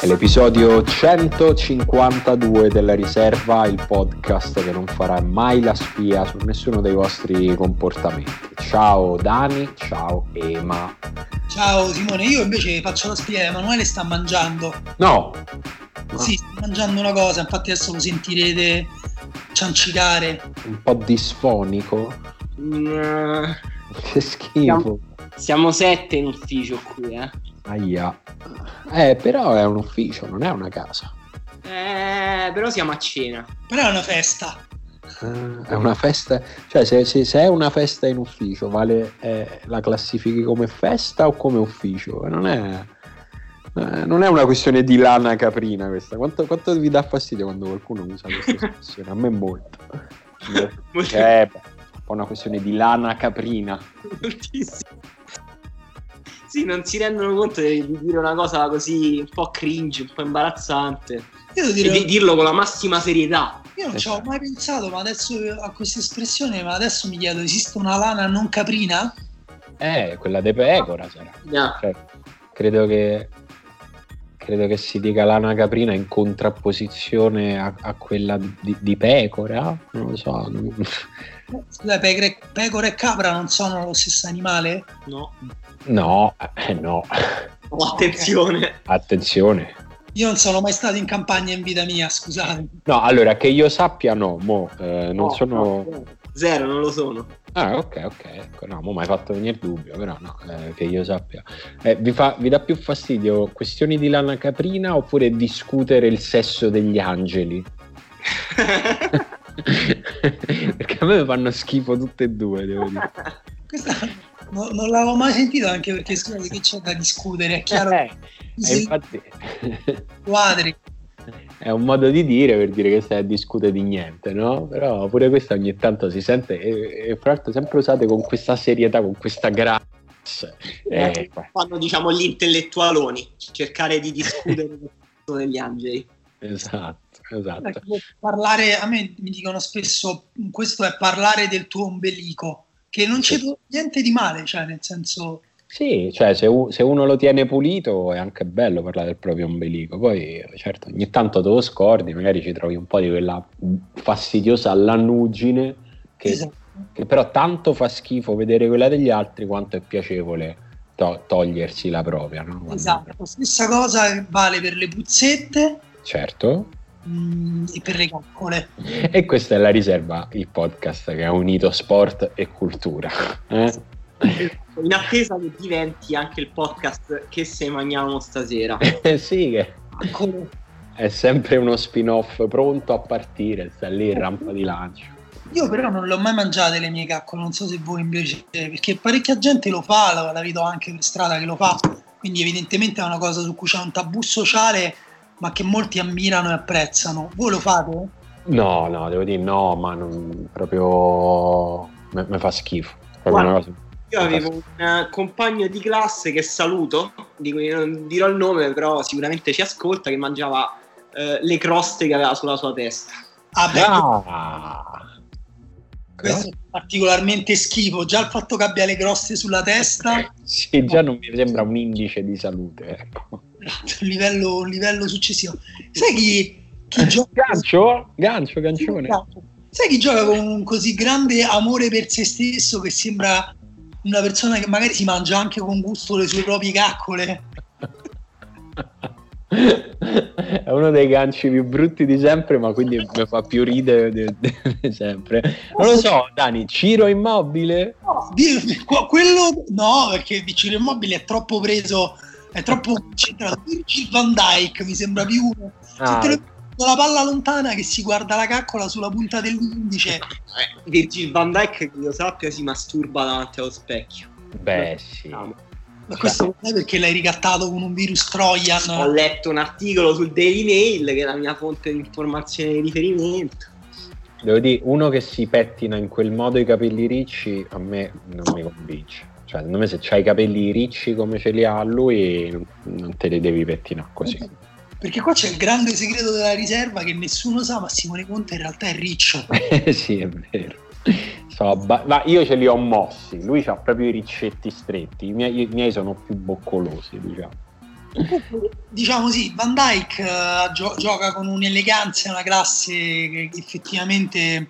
È l'episodio 152 della riserva, il podcast che non farà mai la spia su nessuno dei vostri comportamenti. Ciao Dani, ciao Ema. Ciao Simone, io invece faccio la spia, Emanuele sta mangiando. No. Sì, sta mangiando una cosa, infatti adesso lo sentirete ciancicare. Un po' disfonico. Mm, Che schifo. siamo sette in ufficio qui, eh. Aia. Eh, però è un ufficio, non è una casa. Eh, però siamo a cena. Però è una festa. Eh, È una festa, cioè se, se- se è una festa in ufficio, vale, eh, la classifichi come festa o come ufficio? Non è, eh, non è una questione di lana caprina questa. Quanto, quanto vi dà fastidio quando qualcuno usa questa espressione? A me molto. Eh, beh, un po' una questione di lana caprina. Moltissimo. Sì, non si rendono conto di, di dire una cosa così un po' cringe, un po' imbarazzante. Io devo E dire, di dirlo con la massima serietà. io non ci avevo mai pensato, ma adesso a questa espressione, ma adesso mi chiedo, esiste una lana non caprina? Eh, quella de pecora sarà. No. Cioè, credo che credo che si dica lana caprina in contrapposizione a, a quella di, di pecora non lo so non- Scusa, pecore, pecora e capra non sono lo stesso animale? No. No eh, no Oh, attenzione. attenzione Io non sono mai stato in campagna in vita mia, scusate. no allora che io sappia no mo eh, non No, sono no, Zero, non lo sono. ah ok ok ecco no mo mi hai fatto venire dubbio però no eh, che io sappia Eh, vi, fa, vi dà più fastidio questioni di lana caprina oppure discutere il sesso degli angeli perché a me fanno schifo tutte e due devo dire Questa no- non l'avevo mai sentito anche perché scusate che c'è da discutere, è chiaro Eh, e se infatti quadri. è un modo di dire per dire che stai a discutere di niente, no? Però pure questa ogni tanto si sente e, e fra l'altro sempre usate con questa serietà, con questa grazia. Eh, Fanno, diciamo, gli intellettualoni. Cercare di discutere degli angeli. esatto, esatto. Perché Parlare, a me mi dicono spesso, questo è parlare del tuo ombelico, che non c'è niente di male, cioè nel senso... Sì, cioè se, u- se uno lo tiene pulito è anche bello parlare del proprio ombelico, poi certo ogni tanto te lo scordi, magari ci trovi un po' di quella fastidiosa lannuggine che, Esatto. che però tanto fa schifo vedere quella degli altri quanto è piacevole to- togliersi la propria, no? Esatto, stessa cosa vale per le puzzette Certo. Mm, e per le caccole. E questa è la riserva, il podcast che ha unito sport e cultura. Eh? In attesa che diventi anche il podcast che se mangiamo stasera. Eh sì, che è sempre uno spin-off pronto a partire, sta lì in rampa di lancio. Io però non le ho mai mangiate le mie caccole, non so se voi invece, perché parecchia gente lo fa, la, la vedo anche per strada che lo fa, quindi evidentemente è una cosa su cui c'è un tabù sociale, ma che molti ammirano e apprezzano. Voi lo fate? No, no, devo dire no, ma non, proprio mi fa schifo. Cosa- Io avevo un eh, compagno di classe che saluto, di cui non dirò il nome, però sicuramente ci ascolta, che mangiava eh, le croste che aveva sulla sua testa. Ah, beh, Ah, questo è particolarmente schifo, già il fatto che abbia le croste sulla testa, sì, già non mi sembra un indice di salute. Ecco. Un livello, un livello successivo. Sai chi, chi gioca... Gancio? Gancio, gancione. Sai chi gioca con un così grande amore per se stesso che sembra una persona che magari si mangia anche con gusto le sue proprie caccole? È uno dei ganci più brutti di sempre, ma quindi mi fa più ridere di, di sempre. Non lo so, Dani, Ciro Immobile? No, quello no, perché Vicino Immobile è troppo preso, è troppo concentrato. Virgil van Dyke mi sembra più uno. Ah, Se lo- la palla lontana che si guarda la caccola sulla punta dell'indice. Virgil van Dyke, che io sappia, si masturba davanti allo specchio. beh, sì. No. Ma questo non è perché l'hai ricattato con un virus Ho Trojan. letto un articolo sul Daily Mail, che è la mia fonte di informazione di riferimento. Devo dire, uno che si pettina in quel modo i capelli ricci, a me non mi convince. Cioè, secondo me se c'hai i capelli ricci come ce li ha lui, non, non te li devi pettinare così. Perché qua c'è il grande segreto della riserva che nessuno sa, ma Simone Conte in realtà è riccio. sì, è vero. So, ba- ma io ce li ho mossi, lui ha proprio i riccetti stretti, i miei, i miei sono più boccolosi, diciamo. diciamo sì, Van Dyke uh, gio- gioca con un'eleganza e una classe che effettivamente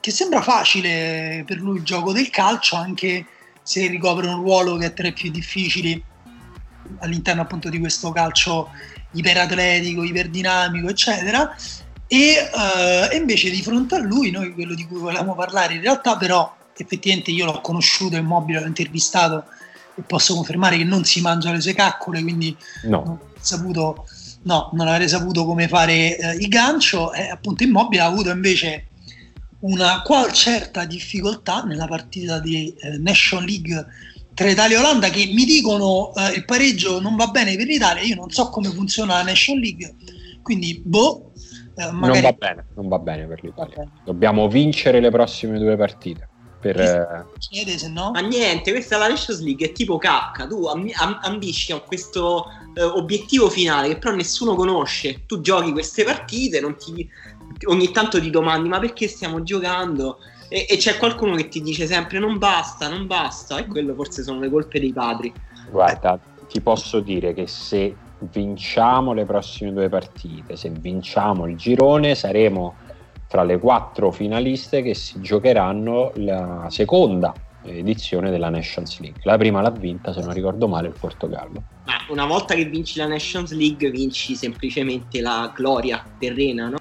che sembra facile per lui il gioco del calcio, anche se ricopre un ruolo che è tra i più difficili all'interno appunto di questo calcio iperatletico, iperdinamico, eccetera. E, uh, invece di fronte a lui, noi quello di cui volevamo parlare in realtà, però effettivamente io l'ho conosciuto, immobile, l'ho intervistato e posso confermare che non si mangia le sue caccole, quindi no. non, saputo, no, non avrei saputo come fare eh, il gancio. E appunto immobile ha avuto invece una qual certa difficoltà nella partita di eh, Nation League tra Italia e Olanda che mi dicono eh, il pareggio non va bene per l'Italia, io non so come funziona la Nation League, quindi boh. Eh, magari... Non va bene, non va bene per l'Italia. Dobbiamo vincere le prossime due partite. Per, eh, chiede se no? Ma niente, questa è la Nations League, è tipo cacca. Tu ambisci a questo eh, obiettivo finale che però nessuno conosce. Tu giochi queste partite, ti, ogni tanto ti domandi ma perché stiamo giocando? E, e, c'è qualcuno che ti dice sempre non basta, non basta, e quello forse sono le colpe dei padri. Guarda, ti posso dire che se vinciamo le prossime due partite, se vinciamo il girone, saremo tra le quattro finaliste che si giocheranno la seconda edizione della Nations League. La prima l'ha vinta, se non ricordo male, il Portogallo. Ma una volta che vinci la Nations League, vinci semplicemente la gloria terrena, no?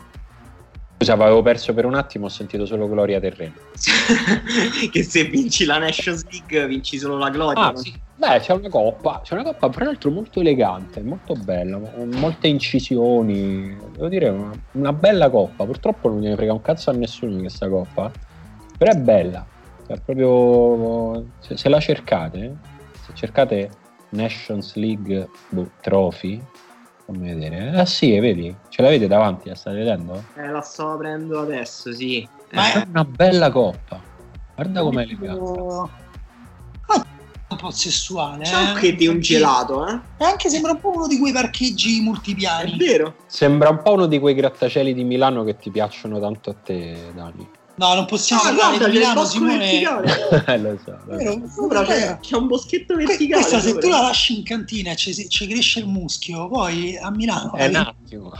Scusa, avevo perso per un attimo, ho sentito solo gloria terrena. che se vinci la Nations League vinci solo la gloria. Ah, no? sì. Beh, c'è una coppa, c'è una coppa tra l'altro molto elegante, molto bella, molte incisioni, devo dire una, una bella coppa, purtroppo non gliene frega un cazzo a nessuno di questa coppa, però è bella, è proprio, se, se la cercate, se cercate Nations League boh, Trophy, fammi vedere, ah sì, vedi, ce l'avete davanti, la state vedendo? Eh, la sto aprendo adesso, sì. Ma è una bella coppa, guarda com'è elegante un po' sessuale. C'è eh? anche di un gelato, eh? E anche sembra un po' uno di quei parcheggi multipiani. È vero. Sembra un po' uno di quei grattacieli di Milano che ti piacciono tanto a te, Dani. No, non possiamo ah, parlare guarda, di Milano, Simone. eh, lo so. Lo Vero, Sopra c'è, c'è, un boschetto verticale. Questa se tu la lasci in cantina e ci, ci, cresce il muschio, poi a Milano... È un attimo.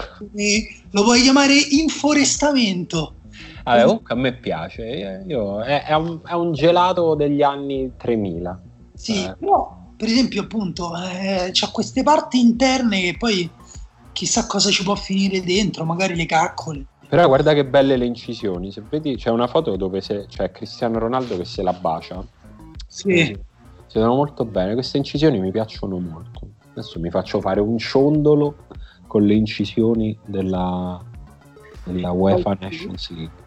Lo puoi chiamare inforestamento. Vabbè, comunque a me piace. Io, è, è, un, è un gelato degli anni 3000 sì, eh. però per esempio appunto eh, c'ha queste parti interne che poi chissà cosa ci può finire dentro, magari le caccole. Però guarda che belle le incisioni, se vedi c'è una foto dove c'è Cristiano Ronaldo che se la bacia. Sì. Si vedono molto bene, queste incisioni mi piacciono molto. Adesso mi faccio fare un ciondolo con le incisioni della, della UEFA Nations League.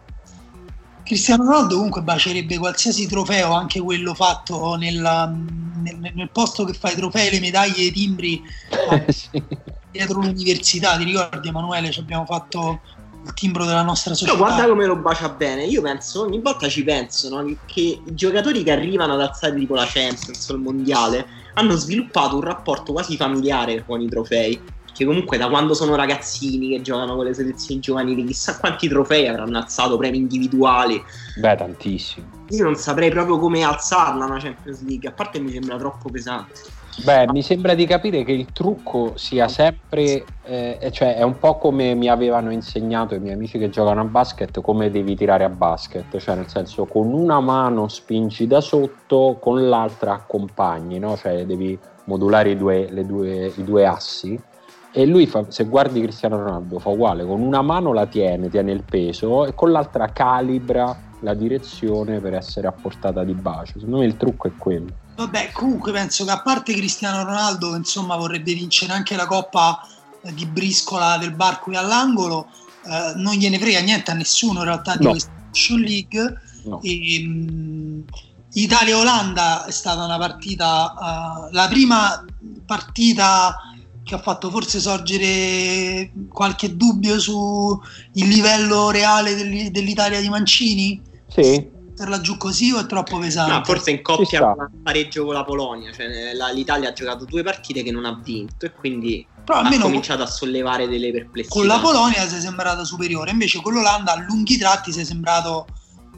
Cristiano Ronaldo comunque bacerebbe qualsiasi trofeo, anche quello fatto nella, nel, nel, posto che fa i trofei, le medaglie, i timbri sì. dietro l'università. Ti ricordi Emanuele? Ci abbiamo fatto il timbro della nostra società. Però guarda come lo bacia bene. Io penso, ogni volta ci penso, no? che i giocatori che arrivano ad alzare tipo la Champions o il Mondiale hanno sviluppato un rapporto quasi familiare con i trofei che comunque da quando sono ragazzini che giocano con le selezioni giovanili, chissà quanti trofei avranno alzato, premi individuali. Beh, tantissimi. Io non saprei proprio come alzarla una Champions League, a parte mi sembra troppo pesante. Beh, mi sembra di capire che il trucco sia sempre, eh, cioè è un po' come mi avevano insegnato i miei amici che giocano a basket, come devi tirare a basket, cioè nel senso con una mano spingi da sotto, con l'altra accompagni, no? Cioè devi modulare i due, due, i due assi e lui fa, se guardi Cristiano Ronaldo fa uguale, con una mano la tiene, tiene il peso e con l'altra calibra la direzione per essere a portata di bacio. Secondo me il trucco è quello. Vabbè, comunque penso che a parte Cristiano Ronaldo, insomma, vorrebbe vincere anche la coppa eh, di briscola del bar qui all'angolo, eh, non gliene frega niente a nessuno in realtà di no. questa Nation League. No. Mm, Italia-Olanda è stata una partita, uh, la prima partita che ha fatto forse sorgere qualche dubbio sul livello reale dell'Italia di Mancini? Sì. Metterla giù così o è troppo pesante? No, forse in coppia un pareggio con la Polonia, cioè la, l'Italia ha giocato due partite che non ha vinto e quindi Però ha cominciato a sollevare delle perplessità. Con la Polonia si è sembrata superiore, invece con l'Olanda a lunghi tratti si è sembrato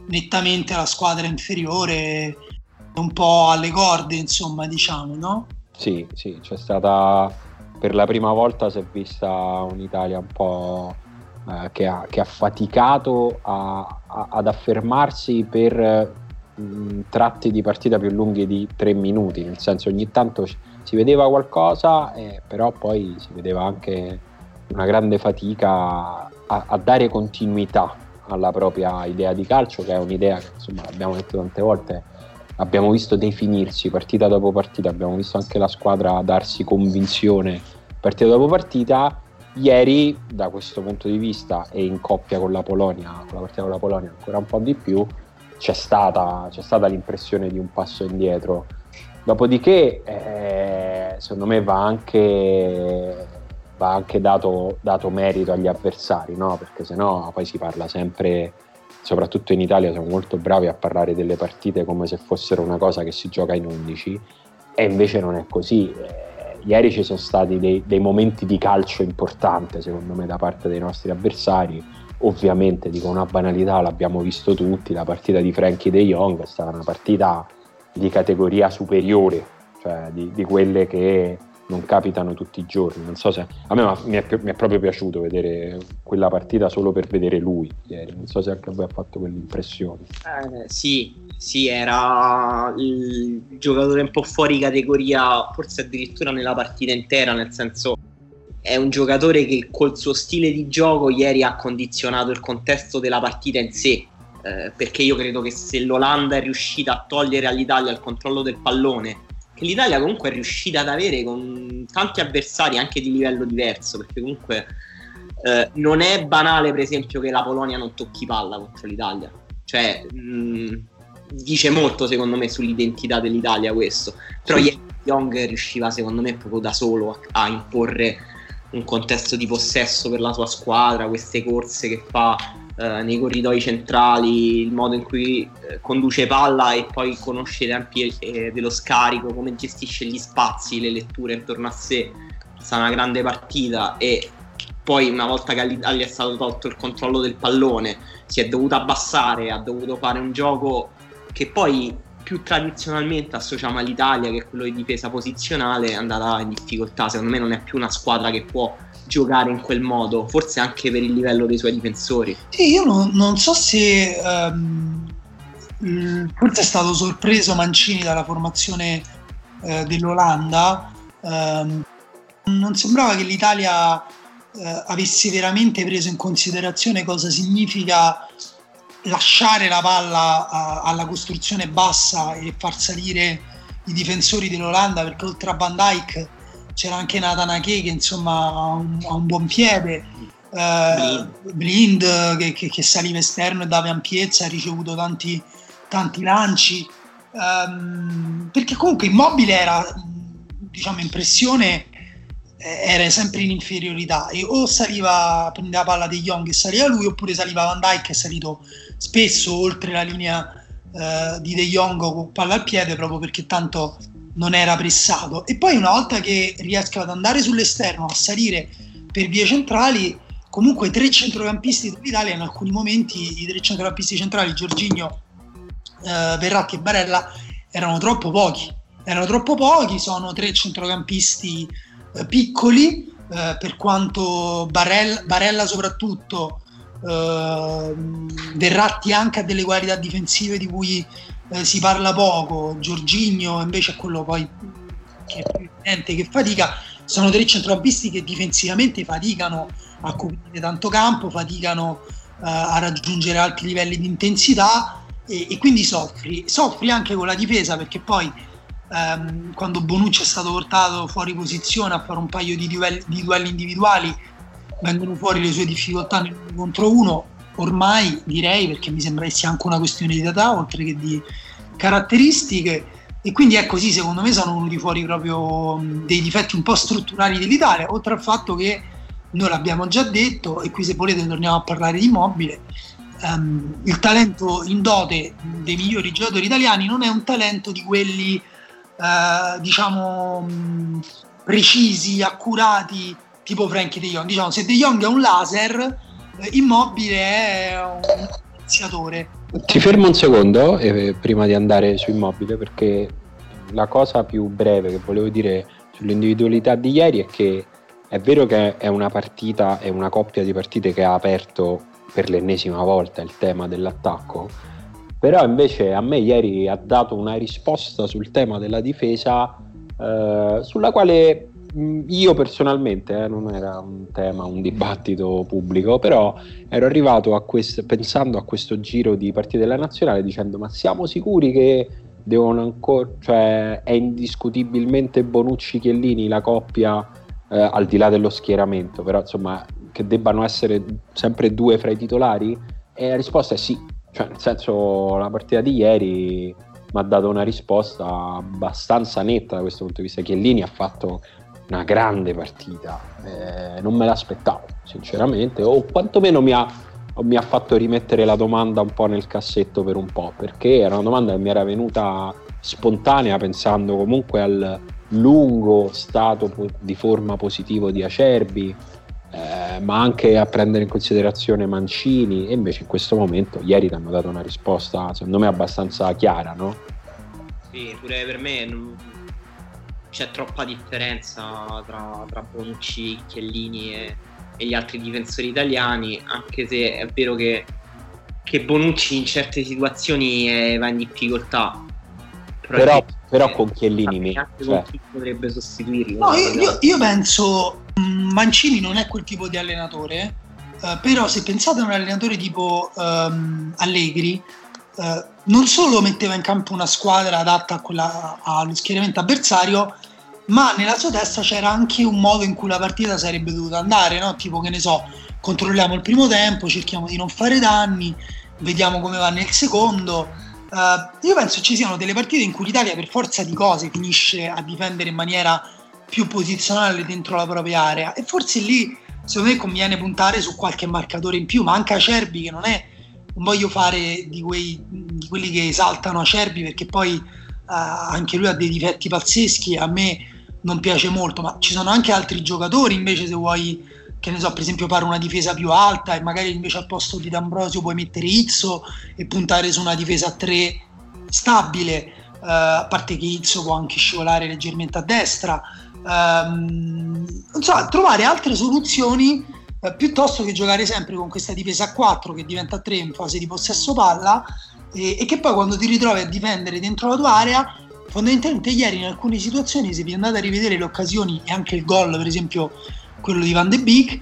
nettamente la squadra inferiore, un po' alle corde, insomma, diciamo, no? Sì, sì, c'è stata per la prima volta si è vista un'Italia un po' eh, che, ha, che, ha, faticato a, a, ad affermarsi per mh, tratti di partita più lunghi di tre minuti, nel senso ogni tanto si vedeva qualcosa, eh, però poi si vedeva anche una grande fatica a, a, dare continuità alla propria idea di calcio, che è un'idea che insomma abbiamo detto tante volte abbiamo visto definirsi partita dopo partita, abbiamo visto anche la squadra darsi convinzione partita dopo partita. Ieri, da questo punto di vista, e in coppia con la Polonia, con la partita con la Polonia ancora un po' di più, c'è stata, c'è stata l'impressione di un passo indietro. Dopodiché, eh, secondo me, va anche, va anche dato, dato, merito agli avversari, no? perché sennò poi si parla sempre soprattutto in Italia siamo molto bravi a parlare delle partite come se fossero una cosa che si gioca in 11 e invece non è così. Eh, ieri ci sono stati dei, dei, momenti di calcio importante secondo me da parte dei nostri avversari. Ovviamente dico una banalità, l'abbiamo visto tutti, la partita di Frankie De Jong è stata una partita di categoria superiore, cioè di, di quelle che non capitano tutti i giorni. Non so se a me mi è, mi è, proprio piaciuto vedere quella partita solo per vedere lui ieri. Non so se anche a voi ha fatto quell'impressione. Eh, sì, sì, era il giocatore un po' fuori categoria, forse addirittura nella partita intera, nel senso è un giocatore che col suo stile di gioco ieri ha condizionato il contesto della partita in sé. Eh, perché io credo che se l'Olanda è riuscita a togliere all'Italia il controllo del pallone che l'Italia comunque è riuscita ad avere con tanti avversari anche di livello diverso, perché comunque eh, non è banale per esempio che la Polonia non tocchi palla contro l'Italia, cioè mh, dice molto secondo me sull'identità dell'Italia questo, però sì. Young riusciva secondo me proprio da solo a, a imporre un contesto di possesso per la sua squadra, queste corse che fa eh, nei corridoi centrali, il modo in cui eh, conduce palla e poi conosce i tempi eh, dello scarico, come gestisce gli spazi, le letture intorno a sé. Sta una grande partita e poi una volta che gli è stato tolto il controllo del pallone si è dovuto abbassare, ha dovuto fare un gioco che poi più tradizionalmente associamo all'Italia, che è quello di difesa posizionale, è andata in difficoltà. Secondo me non è più una squadra che può giocare in quel modo, forse anche per il livello dei suoi difensori. Sì, io non, non so se um, forse è stato sorpreso Mancini dalla formazione uh, dell'Olanda. Um, non sembrava che l'Italia uh, avesse veramente preso in considerazione cosa significa lasciare la palla a, alla costruzione bassa e far salire i difensori dell'Olanda perché oltre a Van Dijk c'era anche Nathan Ake che insomma ha un, ha un buon piede. Eh, Blind, che, che, che, saliva esterno e dava ampiezza ha ricevuto tanti, tanti lanci. Um, perché comunque Immobile era diciamo in pressione eh, era sempre in inferiorità. E o saliva prendeva la palla di Young e saliva lui oppure saliva Van Dyke che è salito spesso oltre la linea eh, di De Jong con palla al piede proprio perché tanto non era pressato. E poi una volta che riesca ad andare sull'esterno, a salire per vie centrali, comunque tre centrocampisti dell'Italia in alcuni momenti, i tre centrocampisti centrali, Giorginio, eh, Verratti e Barella, erano troppo pochi. Erano troppo pochi, sono tre centrocampisti eh, piccoli, eh, per quanto Barella, Barella soprattutto, eh, Verratti anche ha delle qualità difensive di cui eh, si parla poco, Giorginio invece è quello poi che è più evidente che fatica, sono tre centrocampisti che difensivamente faticano a coprire tanto campo, faticano uh, a raggiungere alti livelli di intensità e, e, quindi soffri. Soffri anche con la difesa perché poi um, quando Bonucci è stato portato fuori posizione a fare un paio di duelli, di duelli individuali vengono fuori le sue difficoltà nel contro uno ormai direi perché mi sembra che sia anche una questione di età oltre che di caratteristiche. E quindi è così secondo me sono venuti fuori proprio dei difetti un po' strutturali dell'Italia oltre al fatto che noi l'abbiamo già detto e qui se volete torniamo a parlare di immobile um, il talento in dote dei migliori giocatori italiani non è un talento di quelli uh, diciamo precisi, accurati tipo Frankie De Jong. Diciamo se De Jong è un laser Immobile è un iniziatore. Ti fermo un secondo eh, prima di andare su Immobile perché la cosa più breve che volevo dire sull'individualità di ieri è che è vero che è una partita, è una coppia di partite che ha aperto per l'ennesima volta il tema dell'attacco, però invece a me ieri ha dato una risposta sul tema della difesa eh, sulla quale io personalmente, eh, non era un tema, un dibattito pubblico, però ero arrivato a questo, pensando a questo giro di partite della nazionale dicendo ma siamo sicuri che devono ancora, cioè è indiscutibilmente Bonucci-Chiellini la coppia eh, al di là dello schieramento, però insomma che debbano essere sempre due fra i titolari? E la risposta è sì, cioè nel senso la partita di ieri mi ha dato una risposta abbastanza netta da questo punto di vista. Chiellini ha fatto una grande partita, eh, non me l'aspettavo sinceramente, o quantomeno mi ha, mi ha, fatto rimettere la domanda un po' nel cassetto per un po', perché era una domanda che mi era venuta spontanea pensando comunque al lungo stato di forma positivo di Acerbi, eh, ma anche a prendere in considerazione Mancini e invece in questo momento ieri ti hanno dato una risposta secondo me abbastanza chiara, no? Sì, pure per me c'è troppa differenza tra, tra Bonucci, Chiellini e, e, gli altri difensori italiani, anche se è vero che, che Bonucci in certe situazioni è, va in difficoltà. Però, però con Chiellini mi cioè. potrebbe sostituirlo. No, io, io, io, penso mm, Mancini non è quel tipo di allenatore, eh, però se pensate a un allenatore tipo um, Allegri, eh, non solo metteva in campo una squadra adatta quella, allo schieramento avversario, ma nella sua testa c'era anche un modo in cui la partita sarebbe dovuta andare, no? tipo che ne so, controlliamo il primo tempo, cerchiamo di non fare danni, vediamo come va nel secondo. Uh, io penso ci siano delle partite in cui l'Italia per forza di cose finisce a difendere in maniera più posizionale dentro la propria area e forse lì secondo me conviene puntare su qualche marcatore in più, ma anche Acerbi che non è non voglio fare di, quei, di quelli che esaltano Acerbi perché poi uh, anche lui ha dei difetti pazzeschi, a me non piace molto, ma ci sono anche altri giocatori invece se vuoi, che ne so, per esempio fare una difesa più alta e magari invece al posto di D'Ambrosio puoi mettere Izzo e puntare su una difesa a 3 stabile, uh, a parte che Izzo può anche scivolare leggermente a destra. Um, non so, trovare altre soluzioni eh, piuttosto che giocare sempre con questa difesa a 4 che diventa a 3 in fase di possesso palla e, e, che poi quando ti ritrovi a difendere dentro la tua area fondamentalmente ieri in alcune situazioni se vi andate a rivedere le occasioni e anche il gol per esempio quello di Van de Beek eh,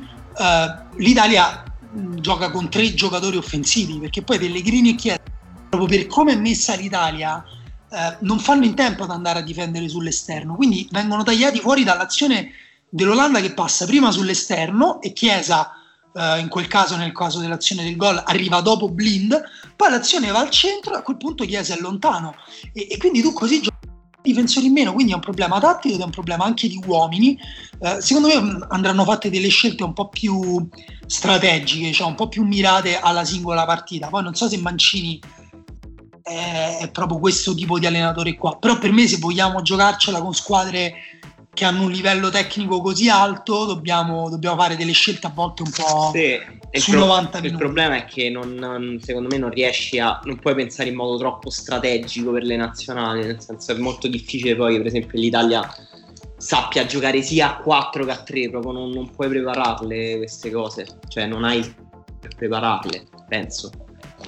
l'Italia mh, gioca con tre giocatori offensivi perché poi Pellegrini e Chiesa proprio per come è messa l'Italia eh, non fanno in tempo ad andare a difendere sull'esterno quindi vengono tagliati fuori dall'azione dell'Olanda che passa prima sull'esterno e Chiesa Uh, in quel caso, nel caso dell'azione del gol, arriva dopo Blind, poi l'azione va al centro e a quel punto Chiesa è lontano. E, e quindi tu così giochi difensori in meno, quindi è un problema tattico ed è un problema anche di uomini. Uh, secondo me mm, andranno fatte delle scelte un po' più strategiche, cioè un po' più mirate alla singola partita. Poi non so se Mancini è, è proprio questo tipo di allenatore qua, però per me se vogliamo giocarcela con squadre che hanno un livello tecnico così alto, dobbiamo, dobbiamo fare delle scelte a volte un po' sì, su pro- 90 minuti. Il problema è che non, secondo me non riesci a, non puoi pensare in modo troppo strategico per le nazionali, nel senso è molto difficile poi, per esempio, l'Italia sappia giocare sia a 4 che a 3, proprio non, non puoi prepararle queste cose, cioè non hai per prepararle, penso.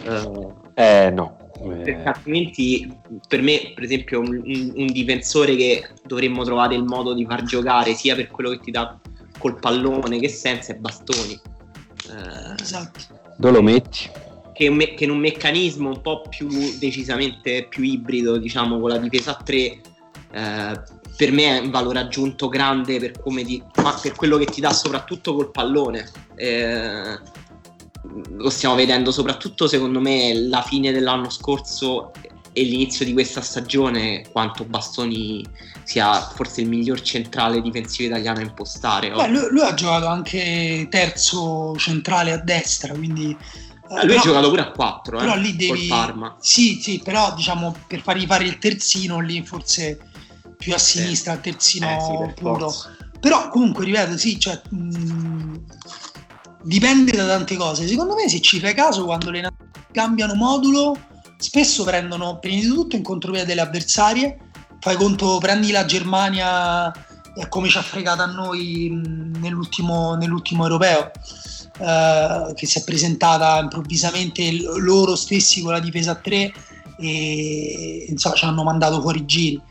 Uh, eh no, perché altrimenti per me per esempio un, un, un, difensore che dovremmo trovare il modo di far giocare sia per quello che ti dà col pallone che senza è Bastoni. Eh, esatto. Dove lo metti? Che, me, che, in un meccanismo un po' più decisamente più ibrido diciamo con la difesa a 3 eh, per me è un valore aggiunto grande per, ti, per quello che ti dà soprattutto col pallone. Eh, lo stiamo vedendo soprattutto secondo me la fine dell'anno scorso e l'inizio di questa stagione quanto Bastoni sia forse il miglior centrale difensivo italiano a impostare. Beh, lui, lui, ha giocato anche terzo centrale a destra, quindi... Eh, lui però, ha giocato pure a 4, però eh, lì devi... Parma. Sì, sì, però diciamo per fargli fare il terzino lì forse più a sinistra, il terzino eh, sì, puro. Però comunque, ripeto, sì, cioè, mh, dipende da tante cose. Secondo me, se ci fai caso, quando le nazioni cambiano modulo, spesso prendono prima di tutto in contropiede delle avversarie fai conto, prendi la Germania come ci ha fregato a noi nell'ultimo, nell'ultimo europeo. Uh, che si è presentata improvvisamente loro stessi con la difesa a 3 e insomma ci hanno mandato fuori giri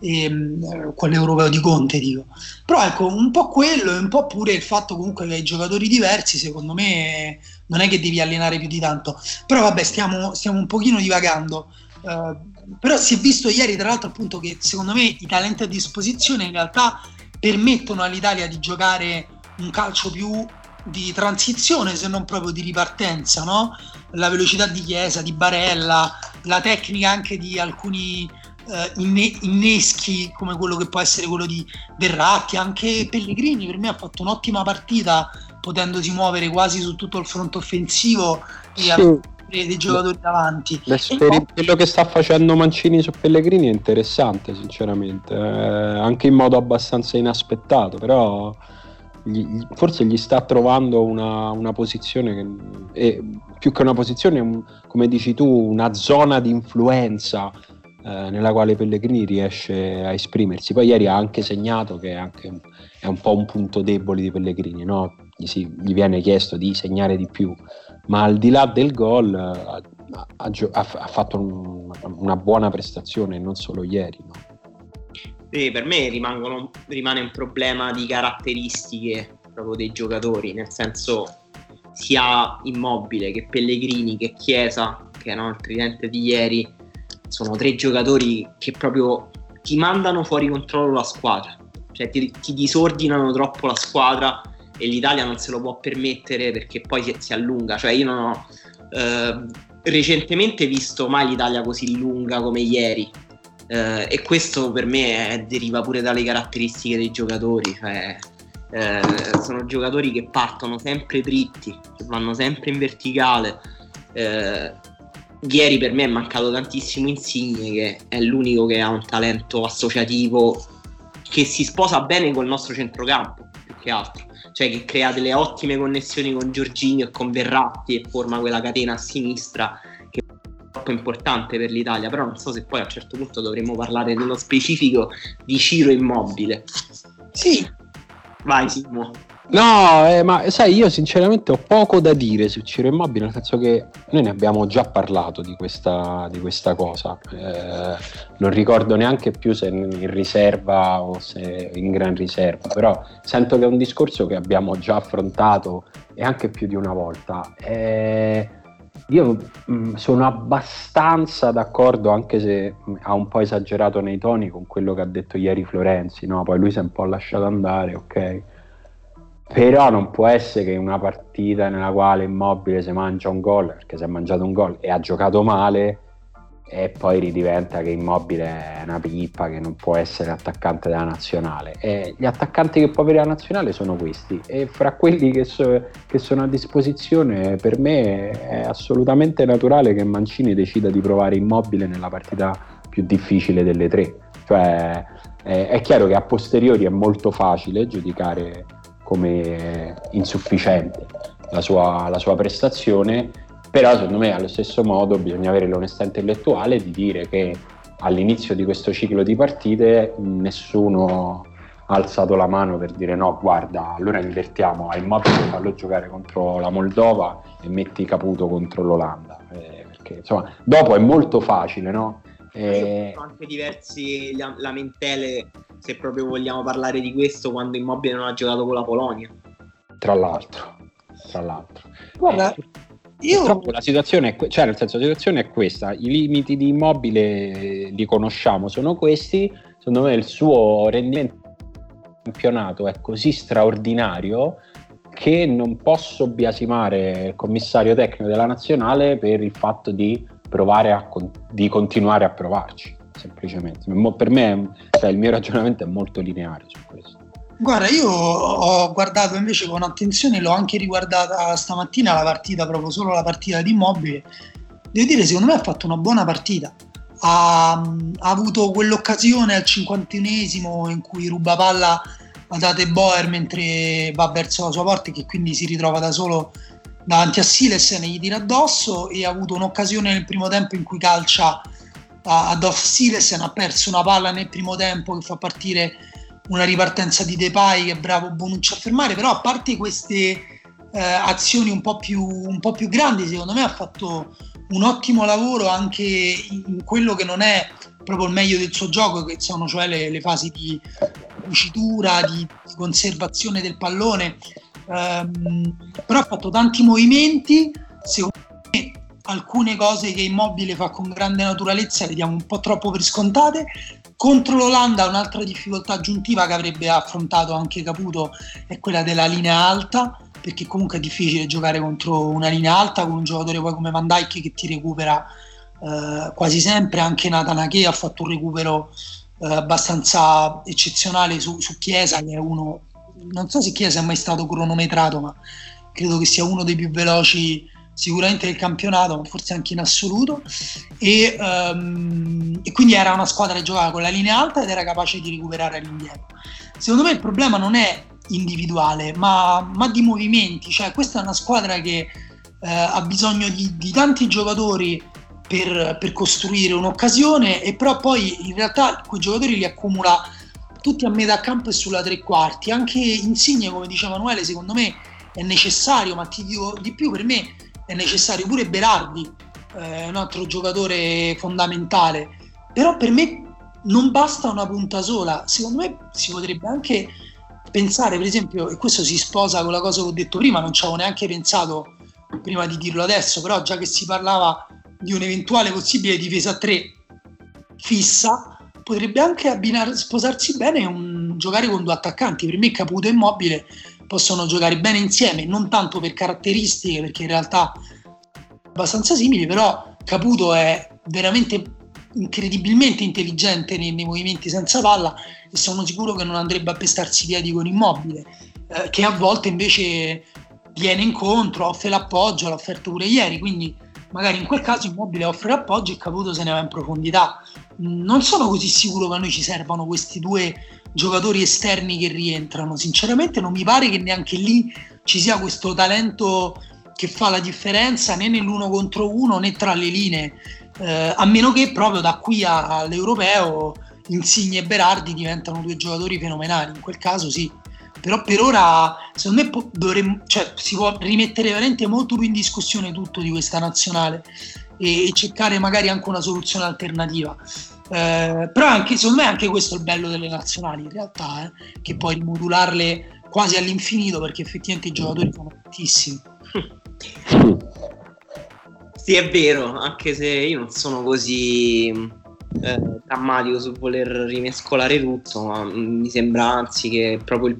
e, quell'europeo di Conte dico. Però ecco un po' quello e un po' pure il fatto comunque che hai giocatori diversi secondo me non è che devi allenare più di tanto. Però vabbè stiamo, stiamo un pochino divagando. Uh, però si è visto ieri tra l'altro appunto che secondo me i talenti a disposizione in realtà permettono all'Italia di giocare un calcio più di transizione se non proprio di ripartenza, no? la velocità di Chiesa, di Barella, la tecnica anche di alcuni eh, inne- inneschi come quello che può essere quello di Verratti, anche Pellegrini per me ha fatto un'ottima partita potendosi muovere quasi su tutto il fronte offensivo e sì. avere dei giocatori davanti. Per quello che sta facendo Mancini su Pellegrini è interessante sinceramente, eh, anche in modo abbastanza inaspettato, però gli, forse gli sta trovando una, una posizione che è, più che una posizione, un, come dici tu, una zona di influenza eh, nella quale Pellegrini riesce a esprimersi. Poi ieri ha anche segnato che è, anche, è un po' un punto debole di Pellegrini, no? gli, si, gli, viene chiesto di segnare di più, ma al di là del gol ha, ha, ha fatto un, una buona prestazione non solo ieri. No? eh, per me rimane un problema di caratteristiche proprio dei giocatori, nel senso sia Immobile che Pellegrini che Chiesa, che erano il tridente di ieri, sono tre giocatori che proprio ti mandano fuori controllo la squadra, cioè ti, ti disordinano troppo la squadra e l'Italia non se lo può permettere perché poi si, si allunga, cioè io non ho eh, recentemente visto mai l'Italia così lunga come ieri, eh, e questo per me è, deriva pure dalle caratteristiche dei giocatori, cioè, eh, sono giocatori che partono sempre dritti, che vanno sempre in verticale. Eh, ieri per me è mancato tantissimo Insigne, che è l'unico che ha un talento associativo che si sposa bene col nostro centrocampo, più che altro. Cioè che crea delle ottime connessioni con Giorginio e con Verratti e forma quella catena a sinistra troppo importante per l'Italia, però non so se poi a un certo punto dovremmo parlare dello specifico di Ciro Immobile. Sì. Vai Simo. No, eh, ma sai, io sinceramente ho poco da dire su Ciro Immobile, nel senso che noi ne abbiamo già parlato di questa, di questa cosa. Eh, non ricordo neanche più se in riserva o se in gran riserva, però sento che è un discorso che abbiamo già affrontato e anche più di una volta. Eh, io mh, mm, sono abbastanza d'accordo, anche se mh, mm, ha un po' esagerato nei toni con quello che ha detto ieri Florenzi, no? Poi lui si è un po' lasciato andare, ok? Però non può essere che una partita nella quale Immobile si mangia un gol, perché si è mangiato un gol e ha giocato male, e poi ridiventa che Immobile è una pippa che non può essere attaccante della nazionale. E gli attaccanti che può avere la nazionale sono questi. E fra quelli che, so, che sono a disposizione per me è assolutamente naturale che Mancini decida di provare Immobile nella partita più difficile delle tre. Cioè è, è chiaro che a posteriori è molto facile giudicare come insufficiente la sua, la sua prestazione però secondo me allo stesso modo bisogna avere l'onestà intellettuale di dire che all'inizio di questo ciclo di partite nessuno ha alzato la mano per dire no, guarda, allora invertiamo a Immobile, fallo giocare contro la Moldova e metti Caputo contro l'Olanda. Eh, perché insomma, dopo è molto facile, no? Eh, sono anche diversi lamentele, se proprio vogliamo parlare di questo, quando Immobile non ha giocato con la Polonia. Tra l'altro, tra l'altro. Guarda, eh, io... Purtroppo la situazione, è, cioè nel senso, la situazione è questa, i limiti di immobile li conosciamo, sono questi, secondo me il suo rendimento campionato è così straordinario che non posso biasimare il commissario tecnico della nazionale per il fatto di provare a di continuare a provarci semplicemente per me cioè, il mio ragionamento è molto lineare su questo Guarda, io ho guardato invece con attenzione, l'ho anche riguardata stamattina la partita, proprio solo la partita di Immobile. Devo dire, secondo me ha fatto una buona partita. Ha, ha avuto quell'occasione al cinquantunesimo in cui ruba palla a Date Boer mentre va verso la sua porta e che quindi si ritrova da solo davanti a Siles e gli tira addosso e ha avuto un'occasione nel primo tempo in cui calcia ad off Silesen ha perso una palla nel primo tempo che fa partire una ripartenza di Depay che è bravo Bonucci a fermare, però a parte queste eh, azioni un po, più, un po' più grandi, secondo me ha fatto un ottimo lavoro anche in quello che non è proprio il meglio del suo gioco, che sono cioè le, le fasi di cucitura, di, di, conservazione del pallone. Um, però ha fatto tanti movimenti, secondo me alcune cose che Immobile fa con grande naturalezza le diamo un po' troppo per scontate. Contro l'Olanda un'altra difficoltà aggiuntiva che avrebbe affrontato anche Caputo è quella della linea alta, perché comunque è difficile giocare contro una linea alta con un giocatore poi come Van Dijk che ti recupera eh, quasi sempre, anche Nathan Ake ha fatto un recupero eh, abbastanza eccezionale su, su Chiesa che è uno, non so se Chiesa è mai stato cronometrato ma credo che sia uno dei più veloci sicuramente del campionato, ma forse anche in assoluto. E, um, e, quindi era una squadra che giocava con la linea alta ed era capace di recuperare all'indietro. Secondo me il problema non è individuale, ma, ma di movimenti. Cioè, questa è una squadra che eh, ha bisogno di, di tanti giocatori per, per, costruire un'occasione, e però poi in realtà quei giocatori li accumula tutti a metà campo e sulla tre quarti. Anche Insigne, come diceva Manuele, secondo me è necessario, ma ti dico di più, per me è necessario pure Berardi, eh, un altro giocatore fondamentale. Però per me non basta una punta sola, secondo me si potrebbe anche pensare, per esempio, e questo si sposa con la cosa che ho detto prima, non ci avevo neanche pensato prima di dirlo adesso, però già che si parlava di un'eventuale possibile difesa a 3 fissa, potrebbe anche abbinare, sposarsi bene un, giocare con due attaccanti. Per me Caputo e Immobile possono giocare bene insieme, non tanto per caratteristiche, perché in realtà abbastanza simili, però Caputo è veramente incredibilmente intelligente nei, nei, movimenti senza palla e sono sicuro che non andrebbe a pestarsi piedi con Immobile, eh, che a volte invece viene incontro, offre l'appoggio, l'ha offerto pure ieri, quindi magari in quel caso Immobile offre l'appoggio e Caputo se ne va in profondità. Non sono così sicuro che a noi ci servano questi due giocatori esterni che rientrano. Sinceramente non mi pare che neanche lì ci sia questo talento che fa la differenza né nell'uno contro uno né tra le linee, eh, a meno che proprio da qui a, all'europeo Insigne e Berardi diventano due giocatori fenomenali, in quel caso sì. Però per ora secondo me dovremmo, cioè, si può rimettere veramente molto più in discussione tutto di questa nazionale e, e cercare magari anche una soluzione alternativa. Eh, però anche, secondo me anche questo è il bello delle nazionali in realtà, eh, che puoi rimodularle quasi all'infinito perché effettivamente i giocatori sono tantissimi. Sì, è vero, anche se io non sono così eh, drammatico sul voler rimescolare tutto, ma mi sembra anzi che proprio il,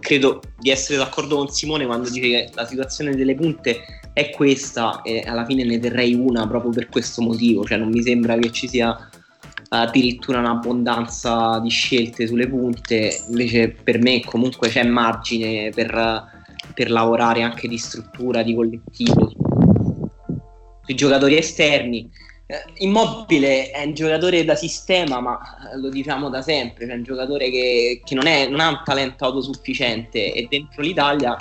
credo di essere d'accordo con Simone quando dice che la situazione delle punte è questa e alla fine ne terrei una proprio per questo motivo, cioè non mi sembra che ci sia addirittura un'abbondanza di scelte sulle punte, invece per me comunque c'è margine per, per lavorare anche di struttura, di collettivo, sui giocatori esterni. Eh, Immobile è un giocatore da sistema, ma lo diciamo da sempre, è un giocatore che, che non, è, non, ha un talento autosufficiente e dentro l'Italia